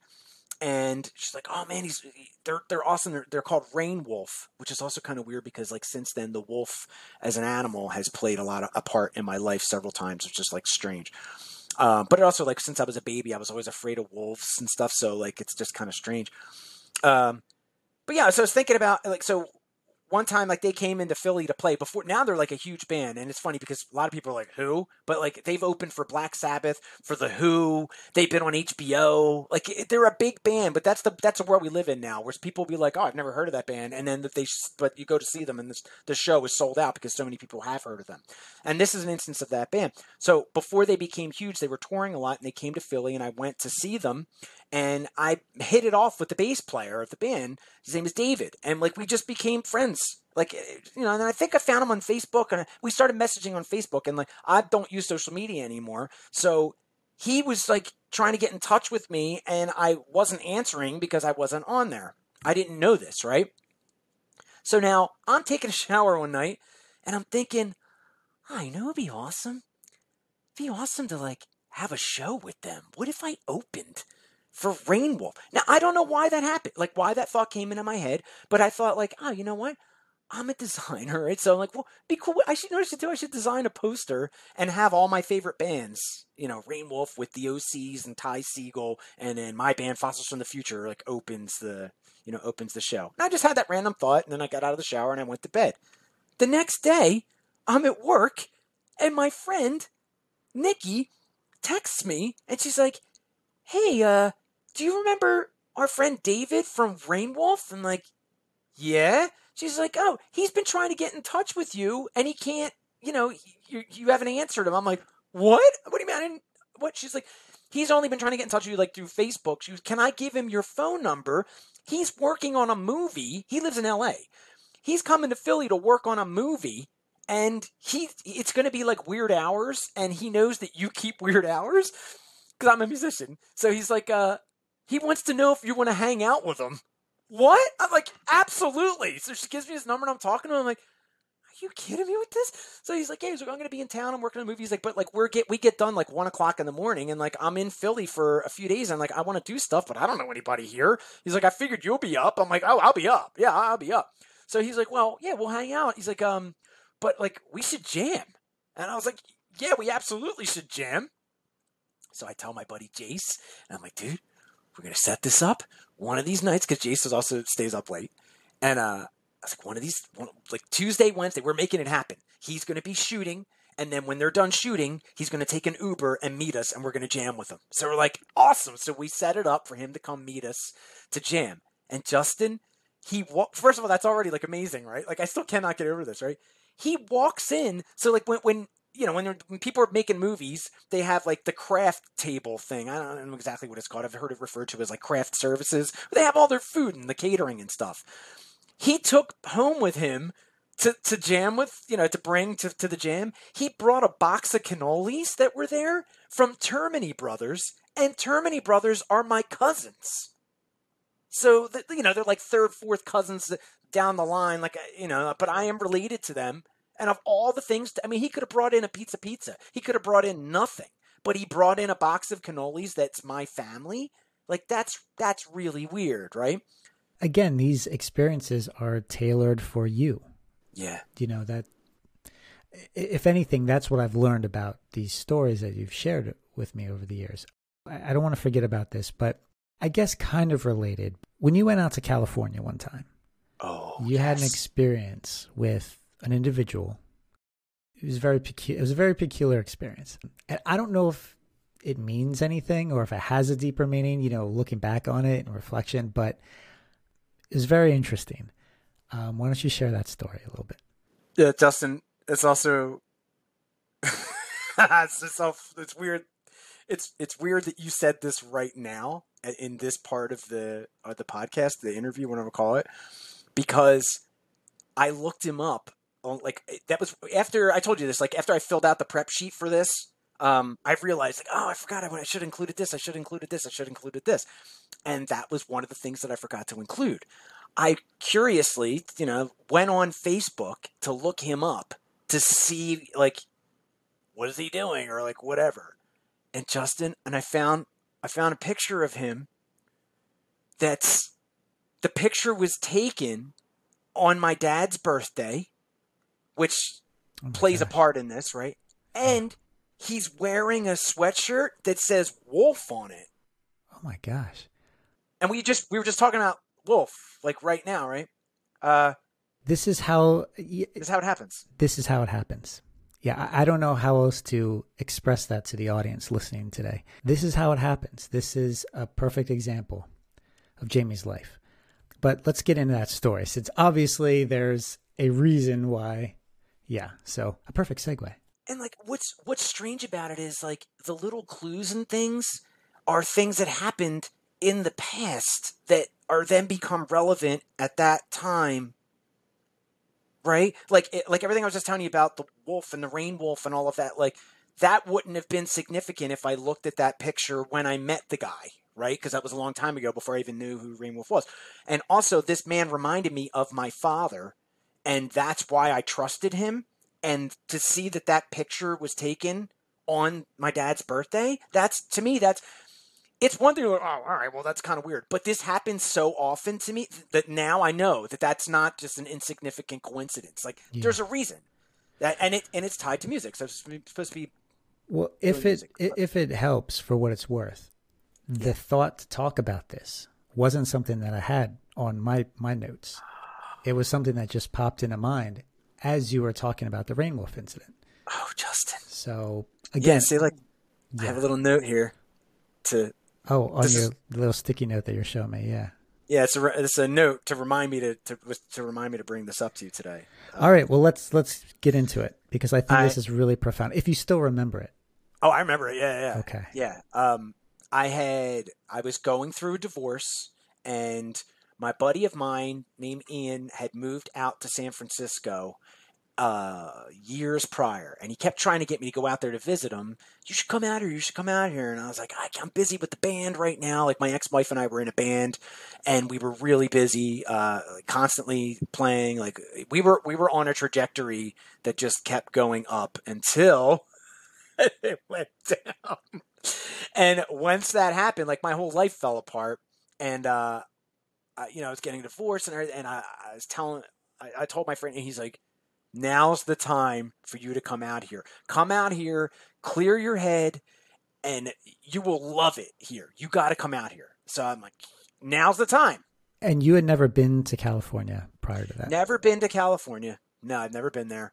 B: and she's like, "Oh man, he's they're they're awesome. They're, they're called Rain Wolf, which is also kind of weird because like since then the wolf as an animal has played a lot of a part in my life several times. It's just like strange." Um, but it also like since I was a baby, I was always afraid of wolves and stuff. So like it's just kind of strange. Um, but yeah, so I was thinking about like so one time like they came into Philly to play before now they're like a huge band and it's funny because a lot of people are like who? But like they've opened for Black Sabbath for the Who they've been on HBO like they're a big band but that's the that's the world we live in now where people be like oh I've never heard of that band and then that they but you go to see them and this the show is sold out because so many people have heard of them. And this is an instance of that band. So before they became huge they were touring a lot and they came to Philly and I went to see them and I hit it off with the bass player of the band. His name is David, and like we just became friends. Like eh, you know, and I think I found him on Facebook, and we started messaging on Facebook. And like I don't use social media anymore, so he was like trying to get in touch with me, and I wasn't answering because I wasn't on there. I didn't know this, right? So now I'm taking a shower one night, and I'm thinking, oh, you know, it'd be awesome. It'd be awesome to like have a show with them. What if I opened? For Rainwolf. Now, I don't know why that happened, like why that thought came into my head, but I thought, like, oh, you know what? I'm a [laughs] designer, right? So I'm like, well, be cool. I should know what I should do. I should design a poster and have all my favorite bands, you know, Rainwolf with the OCs and Ty Segall, and then my band Fossils from the Future, like opens the, you know, opens the show. And I just had that random thought, and then I got out of the shower and I went to bed. The next day, I'm at work, and my friend Nikki texts me, and she's like, "Hey, uh, do you remember our friend David from Rainwolf? And like, yeah. She's like, oh, he's been trying to get in touch with you, and he can't. You know, you you haven't answered him. I'm like, what? What do you mean? What? She's like, he's only been trying to get in touch with you like through Facebook. She was, can I give him your phone number? He's working on a movie. He lives in L.A. He's coming to Philly to work on a movie and he it's going to be like weird hours and he knows that you keep weird hours because i'm a musician so he's like uh he wants to know if you want to hang out with him. What? I'm like, absolutely. So she gives me his number and I'm talking to him. I'm like, are you kidding me with this? So he's like, yeah, he's like, I'm gonna be in town. I'm working on a movie. He's like, but like we're get we get done like one o'clock in the morning, and like I'm in Philly for a few days, and like I want to do stuff, but I don't know anybody here. He's like, I figured you'll be up. I'm like, oh, I'll be up. Yeah, I'll be up. So he's like, well, yeah, we'll hang out. He's like, um, but like we should jam. And I was like, yeah, we absolutely should jam. So I tell my buddy Jace, and I'm like, dude, we're gonna set this up one of these nights because Jason also stays up late, and uh, I was like, one of these, one, like Tuesday, Wednesday, we're making it happen. He's gonna be shooting, and then when they're done shooting, he's gonna take an Uber and meet us, and we're gonna jam with him. So we're like, awesome. So we set it up for him to come meet us to jam, and Justin. He wa- first of all, that's already like amazing, right? Like I still cannot get over this, right? He walks in, so like when when you know, when, when people are making movies, they have like the craft table thing. I don't know exactly what it's called. I've heard it referred to as like craft services. They have all their food and the catering and stuff. He took home with him to, to jam with, you know, to bring to, to the jam. He brought a box of cannolis that were there from Termini Brothers, and Termini Brothers are my cousins. So, the, you know, they're like third, fourth cousins down the line, like, uh, you know, but I am related to them and of all the things, to, I mean, he could have brought in a pizza pizza. He could have brought in nothing, but he brought in a box of cannolis that's my family. Like that's that's really weird, right?
A: Again, these experiences are tailored for you.
B: Yeah.
A: You know that if anything, that's what I've learned about these stories that you've shared with me over the years. I don't want to forget about this, but I guess kind of related. When you went out to California one time,
B: oh,
A: you
B: yes.
A: had an experience with an individual. It was very it was a very peculiar experience. And I don't know if it means anything or if it has a deeper meaning, you know, looking back on it and reflection, but it was very interesting. Um, why don't you share that story a little bit?
B: Yeah, Justin. It's also [laughs] it's, it's, weird. It's it's weird that you said this right now in this part of the of the podcast, the interview, whatever we call it, because I looked him up. Like that was after I told you this. Like after I filled out the prep sheet for this, um, I realized like, oh, I forgot I, I should included this. I should included this. I should included this, and that was one of the things that I forgot to include. I curiously, you know, went on Facebook to look him up to see like what is he doing or like whatever. And Justin and I found I found a picture of him that's the picture was taken on my dad's birthday, which oh plays gosh. a part in this, right? And he's wearing a sweatshirt that says wolf on it.
A: Oh my gosh.
B: And we just we were just talking about wolf like right now, right? Uh
A: this is how
B: this is how it happens.
A: This is how it happens. Yeah, I don't know how else to express that to the audience listening today. This is how it happens. This is a perfect example of Jamie's life. But let's get into that story since obviously there's a reason why. Yeah, so a perfect segue.
B: And like what's what's strange about it is like the little clues and things are things that happened in the past that are then become relevant at that time right? Like it, like everything i was just telling you about the wolf and the rain wolf and all of that like that wouldn't have been significant if i looked at that picture when i met the guy right? Because that was a long time ago before i even knew who rain wolf was. And also this man reminded me of my father and that's why i trusted him. And to see that that picture was taken on my dad's birthday that's to me that's it's one thing like, oh all right well that's kind of weird. But this happens so often to me that now i know that that's not just an insignificant coincidence. Like yeah. there's a reason. That and it and it's tied to music so it's supposed to be
A: well if it if it helps for what it's worth the yeah. thought to talk about this wasn't something that i had on my my notes it was something that just popped into mind as you were talking about the rainwolf incident
B: oh justin
A: so again
B: yeah, see like yeah. i have a little note here to
A: Oh, on this your little sticky note that you're showing me, yeah.
B: Yeah, it's a it's a note to remind me to to to remind me to bring this up to you today.
A: Um, All right, well let's let's get into it because I think I, this is really profound. If you still remember it.
B: Oh, I remember it. Yeah, yeah.
A: Okay.
B: Yeah. Um, I had I was going through a divorce, and my buddy of mine named Ian had moved out to San Francisco, uh, years prior, and he kept trying to get me to go out there to visit him. You should come out here. You should come out here. And I was like, I, am busy with the band right now. Like my ex-wife and I were in a band, and we were really busy, uh, constantly playing. Like we were we were on a trajectory that just kept going up until [laughs] it went down. And once that happened, like my whole life fell apart, and uh, I, you know, I was getting divorced, and and I, I was telling, I, I told my friend, and he's like now's the time for you to come out here. Come out here, clear your head, and you will love it here. You got to come out here. So I'm like, now's the time.
A: And you had never been to California prior to that?
B: Never been to California. No, I've never been there.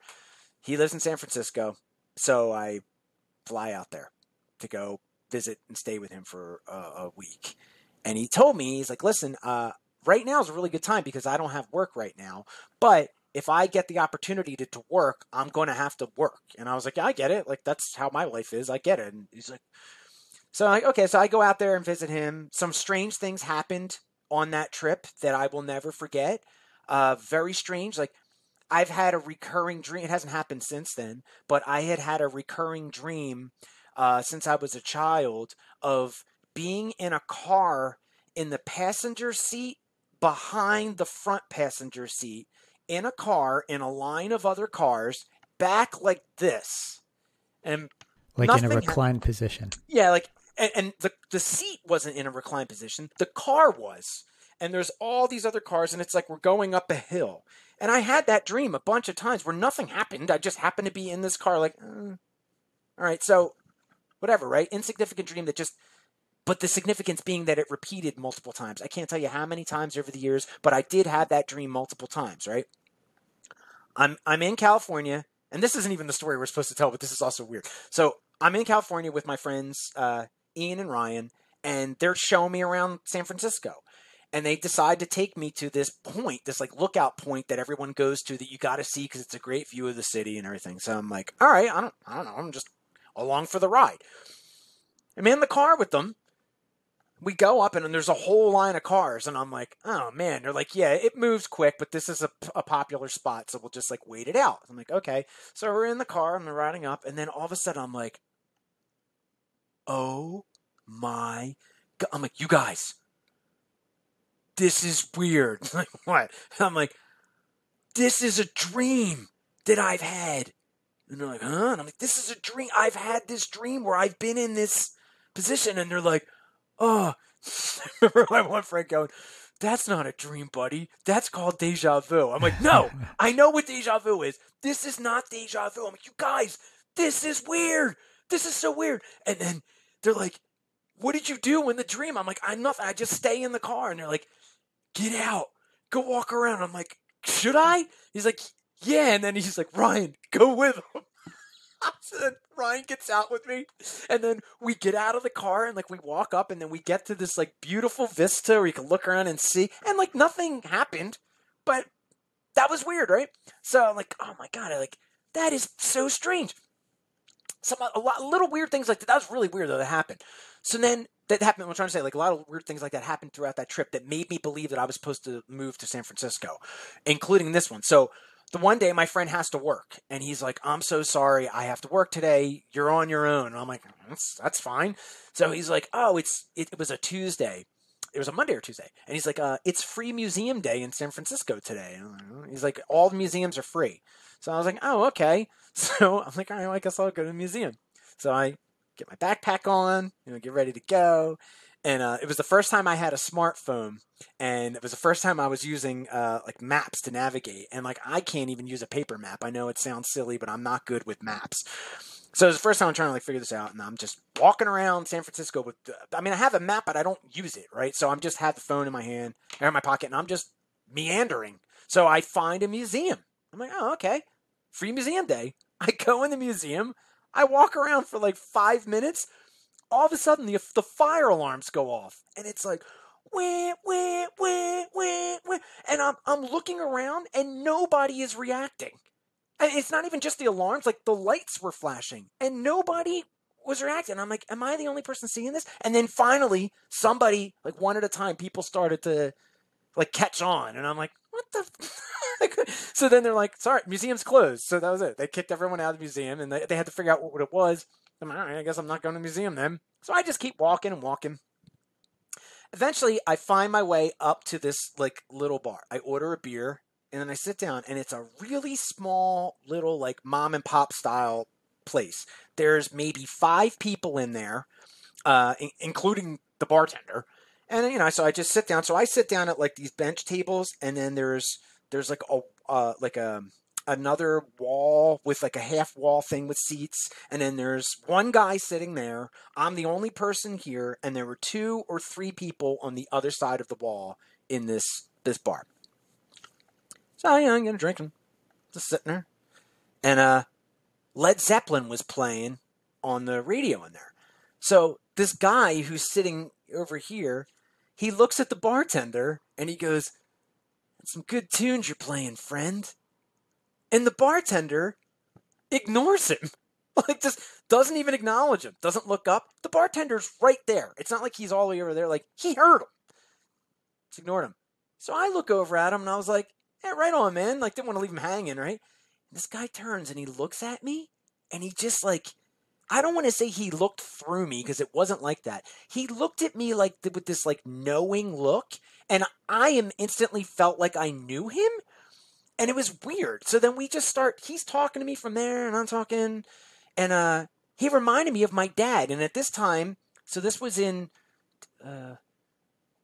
B: He lives in San Francisco. So I fly out there to go visit and stay with him for a, a week. And he told me, he's like, listen, uh, right now is a really good time because I don't have work right now, but if I get the opportunity to, to work, I'm going to have to work. And I was like, yeah, I get it. Like, that's how my life is. I get it. And he's like, so I'm like, okay, so I go out there and visit him. Some strange things happened on that trip that I will never forget. Uh, very strange. Like, I've had a recurring dream. It hasn't happened since then, but I had had a recurring dream uh, since I was a child of being in a car in the passenger seat behind the front passenger seat in a car in a line of other cars back like this. And
A: like in a reclined position.
B: Yeah like and, and, the the seat wasn't in a reclined position. The car was. And there's all these other cars and it's like we're going up a hill. And i had that dream a bunch of times where nothing happened. I just happened to be in this car like uh, all right so whatever right? Insignificant dream that just but the significance being that it repeated multiple times. I can't tell you how many times over the years, but I did have that dream multiple times, right? I'm I'm in California, and this isn't even the story we're supposed to tell, but this is also weird. So I'm in California with my friends uh, Ian and Ryan, and they're showing me around San Francisco. and they decide to take me to this point, this like lookout point that everyone goes to that you got to see because it's a great view of the city and everything. So I'm like, all right, I don't, I don't know, I'm just along for the ride. I'm in the car with them. We go up and, there's a whole line of cars, and I'm like, oh man. They're like, yeah, it moves quick, but this is a, a popular spot, so we'll just like wait it out. I'm like, okay. So we're in the car and we're riding up, and then all of a sudden I'm like, oh my god! I'm like, you guys, this is weird. [laughs] like, what? I'm like, this is a dream that I've had. And they're like, huh? And I'm like, this is a dream. I've had this dream where I've been in this position. And they're like, oh. [laughs] remember my one friend going, that's not a dream, buddy. That's called deja vu. I'm like, no, [laughs] I know what deja vu is. This is not deja vu. I'm like, you guys, this is weird. This is so weird. And then they're like, what did you do in the dream? I'm like, I'm nothing. I just stay in the car. And they're like, get out, go walk around. I'm like, should I? He's like, yeah. And then he's like, Ryan, go with him. [laughs] so then Ryan gets out with me, and then we get out of the car and like we walk up, and then we get to this like beautiful vista where you can look around and see, and like nothing happened, but that was weird, right? So I'm like, oh my god, I like that is so strange. Some a lot little weird things like that. That was really weird though that happened. So then that happened. I'm trying to say like a lot of weird things like that happened throughout that trip that made me believe that I was supposed to move to San Francisco, including this one. So the one day my friend has to work and he's like, I'm so sorry. I have to work today. You're on your own. And I'm like, that's, that's fine. So he's like, oh, it's, it, it was a Tuesday. It was a Monday or Tuesday. And he's like, uh, it's free museum day in San Francisco today. He's like, all the museums are free. So I was like, oh, okay. [laughs] So I'm like, all right, well, I guess I'll go to the museum. So I get my backpack on, you know, get ready to go. And uh, it was the first time I had a smartphone, and it was the first time I was using uh, like maps to navigate. And like I can't even use a paper map. I know it sounds silly, but I'm not good with maps. So it was the first time I'm trying to like figure this out, and I'm just walking around San Francisco with. I mean, I have a map, but I don't use it, right? So I'm just have the phone in my hand or in my pocket, and I'm just meandering. So I find a museum. I'm like, oh, okay, free museum day. [laughs] I go in the museum. I walk around for like five minutes. All of a sudden, the, the fire alarms go off, and it's like, wah, wah, wah, wah, wah. and I'm, I'm looking around, and nobody is reacting. And it's not even just the alarms, like the lights were flashing, and nobody was reacting. I'm like, am I the only person seeing this? And then finally, somebody, like one at a time, people started to like catch on, and I'm like, what the? [laughs] so then they're like, sorry, museum's closed. So that was it. They kicked everyone out of the museum, and they, they had to figure out what, what it was. I'm all right, I guess I'm not going to the museum then. So I just keep walking and walking. Eventually, I find my way up to this like little bar. I order a beer, and then I sit down, and it's a really small little like mom and pop style place. There's maybe five people in there, uh, in- including the bartender and you know, so I just sit down. So I sit down at like these bench tables, and then there's there's like a uh, like a another wall with like a half wall thing with seats and then there's one guy sitting there. I'm the only person here and there were two or three people on the other side of the wall in this this bar. So yeah i'm gonna drink and just sitting there. And uh led zeppelin was playing on the radio in there. So this guy who's sitting over here he looks at the bartender and he goes, Some good tunes you're playing, friend. And the bartender ignores him. [laughs] Like, just doesn't even acknowledge him, doesn't look up. The bartender's right there. It's not like he's all the way over there. Like, he heard him. Just ignored him. So I look over at him and I was like, Yeah, right on, man. Like, didn't want to leave him hanging, right? And this guy turns and he looks at me and he just like I don't want to say he looked through me because it wasn't like that. He looked at me like with this like knowing look, and I am instantly felt like I knew him, and it was weird. So then we just start. He's talking to me from there, and I'm talking, and uh, he reminded me of my dad. And at this time, so this was in uh,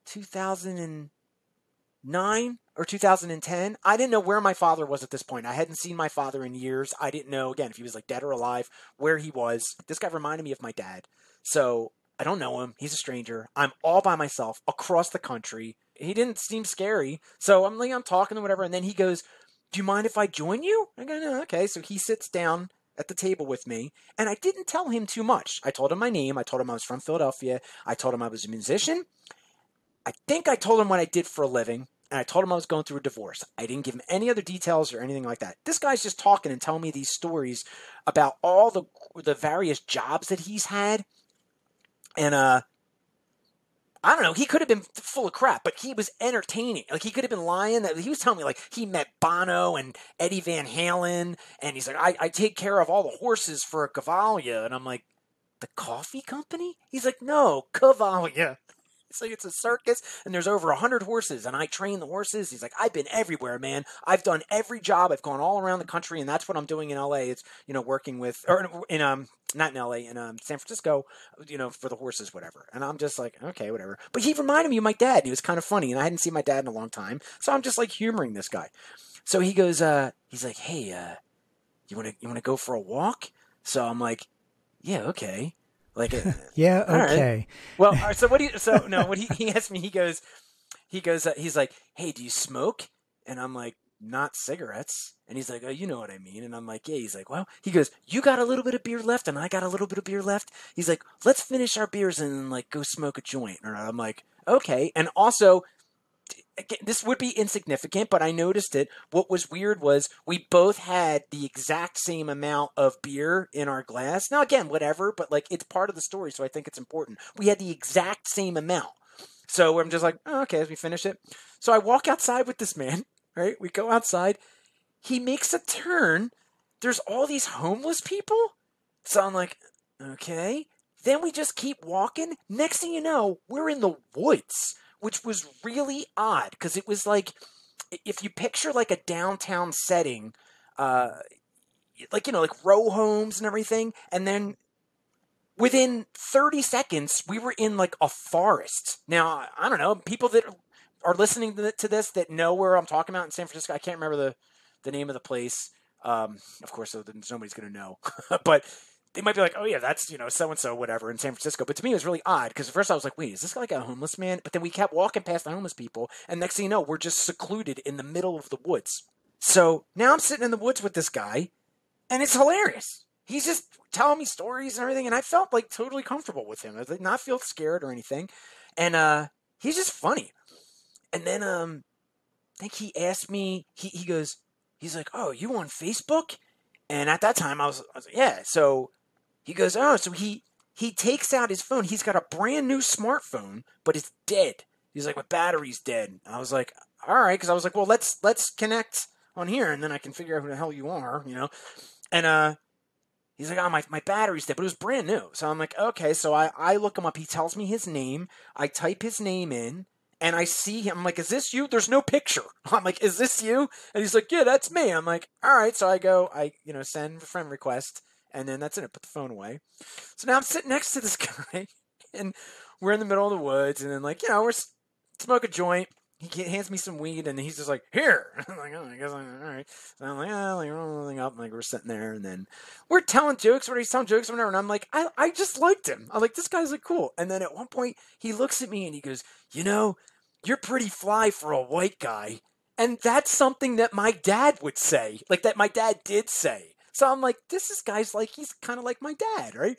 B: 2009 or 2010. I didn't know where my father was at this point. I hadn't seen my father in years. I didn't know, again, if he was like dead or alive, where he was. This guy reminded me of my dad. So I don't know him. He's a stranger. I'm all by myself across the country. He didn't seem scary. So I'm like, I'm talking to whatever. And then he goes, Do you mind if I join you? I go, no, okay. So he sits down at the table with me, and I didn't tell him too much. I told him my name. I told him I was from Philadelphia. I told him I was a musician. I think I told him what I did for a living, and I told him I was going through a divorce. I didn't give him any other details or anything like that. This guy's just talking and telling me these stories about all the the various jobs that he's had, and uh, I don't know. He could have been full of crap, but he was entertaining. Like he could have been lying. That he was telling me like he met Bono and Eddie Van Halen, and he's like, I, I take care of all the horses for a Cavalia, and I'm like, the coffee company? He's like, no, Cavalia. It's like it's a circus, and there's over a hundred horses, and I train the horses. He's like, I've been everywhere, man. I've done every job. I've gone all around the country, and that's what I'm doing in LA. It's you know working with or in um not in LA in um San Francisco, you know for the horses, whatever. And I'm just like, okay, whatever. But he reminded me of my dad. He was kind of funny, and I hadn't seen my dad in a long time, so I'm just like humoring this guy. So he goes, uh, he's like, hey, uh, you want to you want to go for a walk? So I'm like, yeah, okay. Like, [laughs]
A: yeah, okay.
B: Right. Well, so what do you? So no, what he he asked me, he goes, he goes, uh, he's like, hey, do you smoke? And I'm like, not cigarettes. And he's like, oh, you know what I mean. And I'm like, yeah. He's like, well, he goes, you got a little bit of beer left, and I got a little bit of beer left. He's like, let's finish our beers and like go smoke a joint. And I'm like, okay. And also, this would be insignificant, but I noticed it. What was weird was we both had the exact same amount of beer in our glass. Now, again, whatever, but like it's part of the story, so I think it's important. We had the exact same amount. So I'm just like, oh, okay, as we finish it. So I walk outside with this man, [laughs] right? We go outside. He makes a turn. There's all these homeless people. So I'm like, okay. Then we just keep walking. Next thing you know, we're in the woods which was really odd because it was like if you picture like a downtown setting, uh, like you know, like row homes and everything, and then within 30 seconds we were in like a forest. Now I don't know people that are listening to this that know where I'm talking about in San Francisco. I can't remember the the name of the place. Um, of course, so nobody's going to know, [laughs] but they might be like, oh yeah, that's you know so and so whatever in San Francisco. But to me, it was really odd because at first I was like, wait, is this like a homeless man? But then we kept walking past the homeless people, and next thing you know, we're just secluded in the middle of the woods. So now I'm sitting in the woods with this guy, and it's hilarious. He's just telling me stories and everything, and I felt like totally comfortable with him. I did not feel scared or anything, and uh, he's just funny. And then um, I think he asked me. He he goes, he's like, oh, you on Facebook? And at that time, I was, I was like, yeah. So he goes, oh, so he he takes out his phone. He's got a brand new smartphone, but it's dead. He's like, my battery's dead. I was like, all right, because I was like, well, let's let's connect on here, and then I can figure out who the hell you are, you know. And uh, he's like, oh, my my battery's dead, but it was brand new. So I'm like, okay. So I I look him up. He tells me his name. I type his name in. And I see him. I'm like, is this you? There's no picture. [laughs] I'm like, is this you? And he's like, yeah, that's me. I'm like, all right. So I go, I, you know, send friend request and then that's it. I put the phone away. So now I'm sitting next to this [laughs] guy, and we're in the middle of the woods, and then like you know we're smoke a joint. He hands me some weed, and he's just like, "Here." [laughs] I'm like, "Oh, I guess I'm all right." So I'm like, "Ah, like rolling up." Like we're sitting there, and then we're telling jokes. What he's telling jokes, whatever. And I'm like, I, I just liked him. I'm like, this guy's like cool. And then at one point, he looks at me and he goes, "You know, you're pretty fly for a white guy." And that's something that my dad would say, like that my dad did say. So I'm like, this is guy's like he's kind of like my dad, right?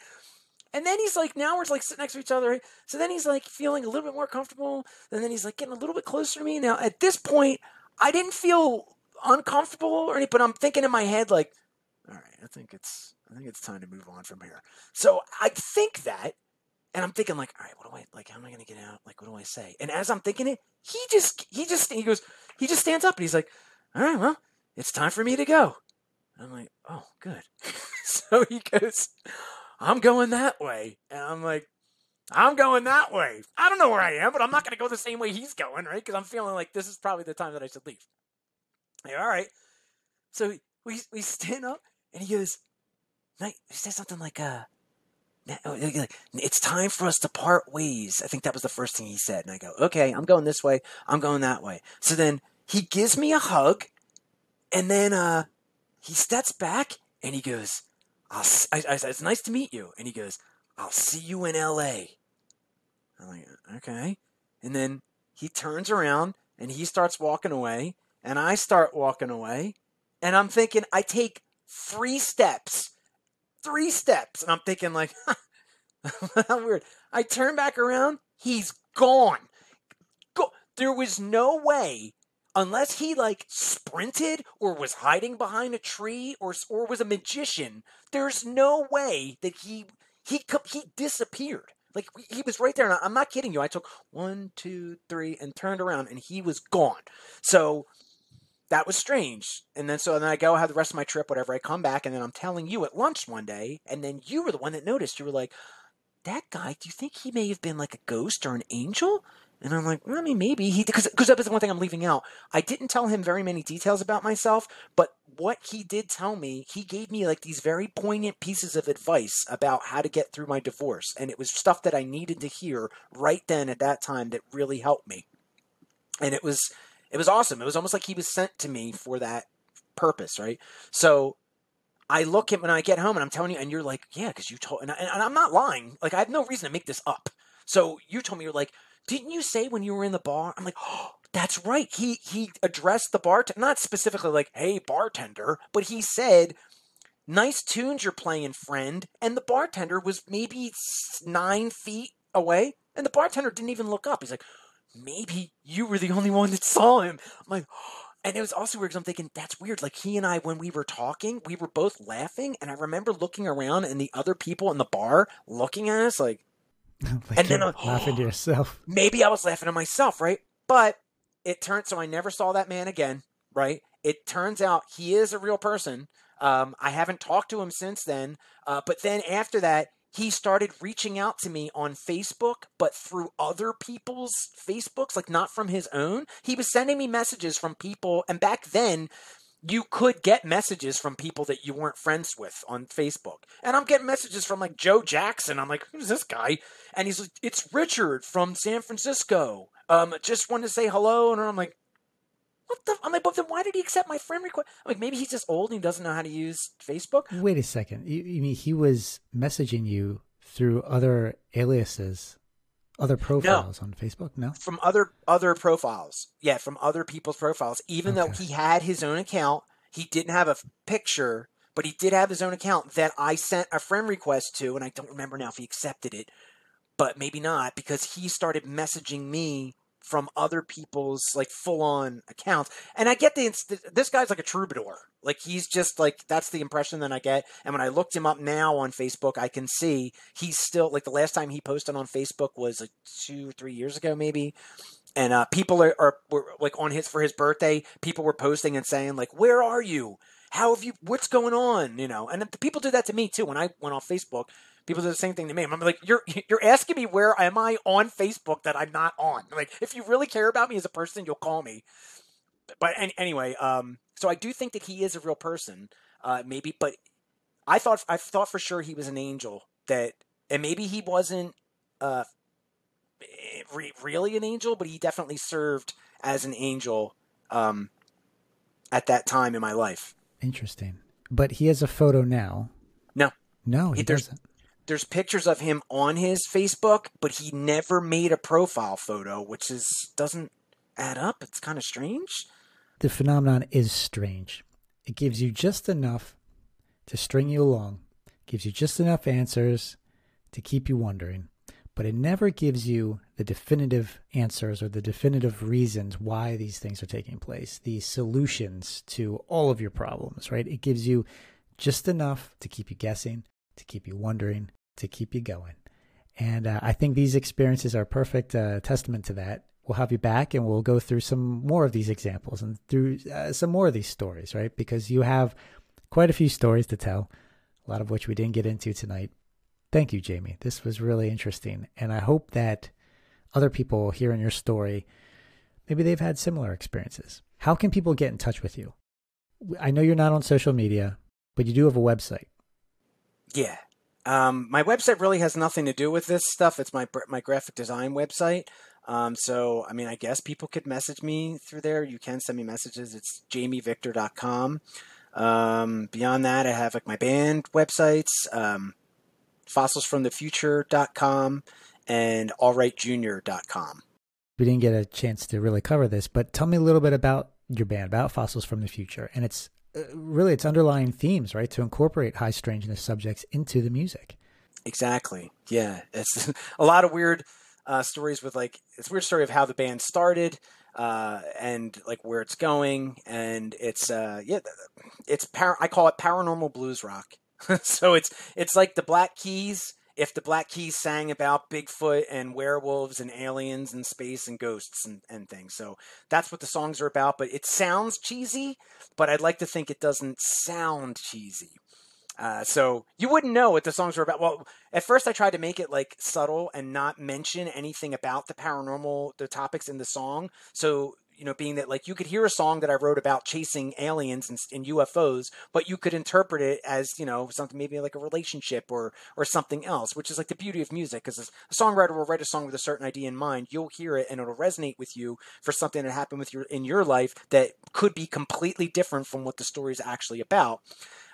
B: And then he's like, now we're like sitting next to each other. Right? So then he's like feeling a little bit more comfortable. And then he's like getting a little bit closer to me. Now at this point, I didn't feel uncomfortable or anything, but I'm thinking in my head like, all right, I think it's I think it's time to move on from here. So I think that, and I'm thinking like, all right, what do I like? How am I going to get out? Like, what do I say? And as I'm thinking it, he just he just he goes he just stands up and he's like, all right, well, it's time for me to go. I'm like, oh, good. [laughs] so he goes, I'm going that way. And I'm like, I'm going that way. I don't know where I am, but I'm not going to go the same way he's going, right? Because I'm feeling like this is probably the time that I should leave. Like, all right. So we, we stand up and he goes, he says something like, uh, oh, it's time for us to part ways. I think that was the first thing he said. And I go, okay, I'm going this way. I'm going that way. So then he gives me a hug and then, uh, he steps back and he goes, I'll, I, I it's nice to meet you. And he goes, I'll see you in LA. I'm like, okay. And then he turns around and he starts walking away and I start walking away and I'm thinking, I take three steps, three steps. And I'm thinking like, how [laughs] weird. I turn back around. He's gone. Go- There was no way unless he like sprinted or was hiding behind a tree or or was a magician, there's no way that he he he disappeared. Like he was right there, and I'm not kidding you. I took one, two, three, and turned around, and he was gone. So that was strange. And then so then I go have the rest of my trip, whatever. I come back, and then I'm telling you at lunch one day, and then you were the one that noticed. You were like, "That guy, do you think he may have been like a ghost or an angel?" And I'm like, well, I mean, maybe he because because that was the one thing I'm leaving out. I didn't tell him very many details about myself, but what he did tell me, he gave me like these very poignant pieces of advice about how to get through my divorce, and it was stuff that I needed to hear right then at that time that really helped me. And it was it was awesome. It was almost like he was sent to me for that purpose, right? So I look at when I get home and I'm telling you, and you're like, yeah, because you told, and, I, and I'm not lying. Like I have no reason to make this up. So you told me you're like, didn't you say when you were in the bar? I'm like, oh, that's right. He he addressed the bartender, not specifically like, hey, bartender, but he said, nice tunes you're playing, friend. And the bartender was maybe nine feet away, and the bartender didn't even look up. He's like, maybe you were the only one that saw him. I'm like, oh. [gasps] and it was also weird because I'm thinking, that's weird. Like, he and I, when we were talking, we were both laughing, and I remember looking around and the other people in the bar looking at us like, [laughs]
A: like and then I'm laughing to [gasps] yourself.
B: Maybe I was laughing to myself, right? But it turned so I never saw that man again, right? It turns out he is a real person. Um, I haven't talked to him since then. Uh, but then after that, he started reaching out to me on Facebook, but through other people's Facebooks, like not from his own. He was sending me messages from people. And back then, you could get messages from people that you weren't friends with on Facebook. And I'm getting messages from like Joe Jackson. I'm like, who's this guy? And he's like, it's Richard from San Francisco. Um, just wanted to say hello. And I'm like, what the? I'm like, but then why did he accept my friend request? I'm like, maybe he's just old and he doesn't know how to use Facebook.
A: Wait a second. You, you mean he was messaging you through other aliases other profiles no. on Facebook? No,
B: from other other profiles. Yeah, from other people's profiles. Even okay. though he had his own account, he didn't have a picture, but he did have his own account that I sent a friend request to, and I don't remember now if he accepted it, but maybe not because he started messaging me from other people's like full on accounts. And I get the this guy's like a troubadour. Like he's just like that's the impression that I get. And when I looked him up now on Facebook, I can see he's still like the last time he posted on Facebook was like two or three years ago maybe. And uh, people are, are were like on his for his birthday, people were posting and saying like, "Where are you? How have you? What's going on?" You know. And people do that to me too when I went off Facebook people do the same thing to me. I'm like, you're [laughs] you're asking me where am I on Facebook that I'm not on? Like, if you really care about me as a person, you'll call me. But anyway, um, so I do think that he is a real person, uh, maybe. But I thought I thought for sure he was an angel. That and maybe he wasn't uh, re- really an angel, but he definitely served as an angel um, at that time in my life.
A: Interesting. But he has a photo now.
B: No.
A: No, he, he doesn't
B: there's pictures of him on his Facebook, but he never made a profile photo, which is doesn't add up. It's kind of strange.
A: The phenomenon is strange. It gives you just enough to string you along, gives you just enough answers to keep you wondering, but it never gives you the definitive answers or the definitive reasons why these things are taking place, the solutions to all of your problems, right? It gives you just enough to keep you guessing, to keep you wondering, to keep you going. And uh, I think these experiences are perfect uh, testament to that. We'll have you back and we'll go through some more of these examples and through uh, some more of these stories, right? Because you have quite a few stories to tell, a lot of which we didn't get into tonight. Thank you, Jamie. This was really interesting. And I hope that other people hearing your story, maybe they've had similar experiences. How can people get in touch with you? I know you're not on social media, but you do have a website.
B: Yeah. Um, my website really has nothing to do with this stuff. It's my my graphic design website. Um, so, I mean, I guess people could message me through there. You can send me messages. It's jamievictor.com. Um, beyond that, I have like my band websites, um, fossilsfromthefuture.com and allrightjunior.com.
A: We didn't get a chance to really cover this, but tell me a little bit about your band, about Fossils from the Future, and its really its underlying themes, right? To incorporate high strangeness subjects into the music.
B: Exactly. Yeah, it's [laughs] a lot of weird, uh, stories with like it's weird story of how the band started uh, and like where it's going, and it's uh, yeah, it's par- I call it paranormal blues rock. [laughs] so it's it's like the Black Keys if the Black Keys sang about Bigfoot and werewolves and aliens and space and ghosts and, and things. So that's what the songs are about. But it sounds cheesy, but I'd like to think it doesn't sound cheesy. Uh, so you wouldn't know what the songs were about. Well, at first I tried to make it like subtle and not mention anything about the paranormal, the topics in the song. So you know, being that like you could hear a song that I wrote about chasing aliens and, and, UFOs, but you could interpret it as you know something maybe like a relationship or or something else, which is like the beauty of music. Because a songwriter will write a song with a certain idea in mind, you'll hear it and it'll resonate with you for something that happened with your in your life that could be completely different from what the story is actually about.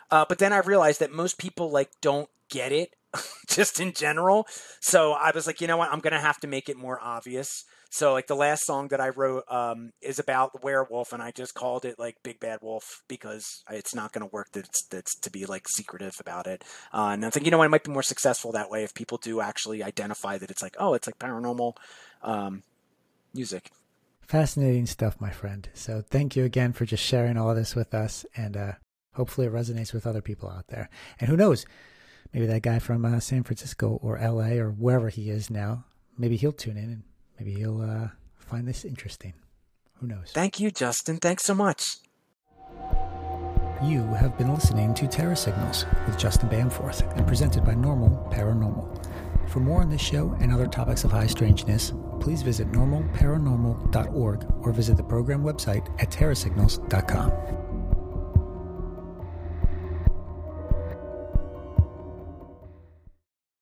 B: Uh, but then I realized that most people like don't get it [laughs] just in general. So I was like, you know what? I'm to have to make it more obvious. So like the last song that I wrote um, is about the werewolf, and I just called it like Big Bad Wolf because it's not going to work. That's that's to be like secretive about it. Uh, and I think you know? It might be more successful that way if people do actually identify that it's like oh, it's like paranormal um, music.
A: Fascinating stuff, my friend. So thank you again for just sharing all this with us, and uh, hopefully it resonates with other people out there. And who knows? Maybe that guy from uh, San Francisco or LA or wherever he is now, maybe he'll tune in and maybe he'll uh, find this interesting. Who knows?
B: Thank you, Justin. Thanks so much.
A: You have been listening to Terra Signals with Justin Bamforth and presented by Normal Paranormal. For more on this show and other topics of high strangeness, please visit normalparanormal.org or visit the program website at terrasignals.com.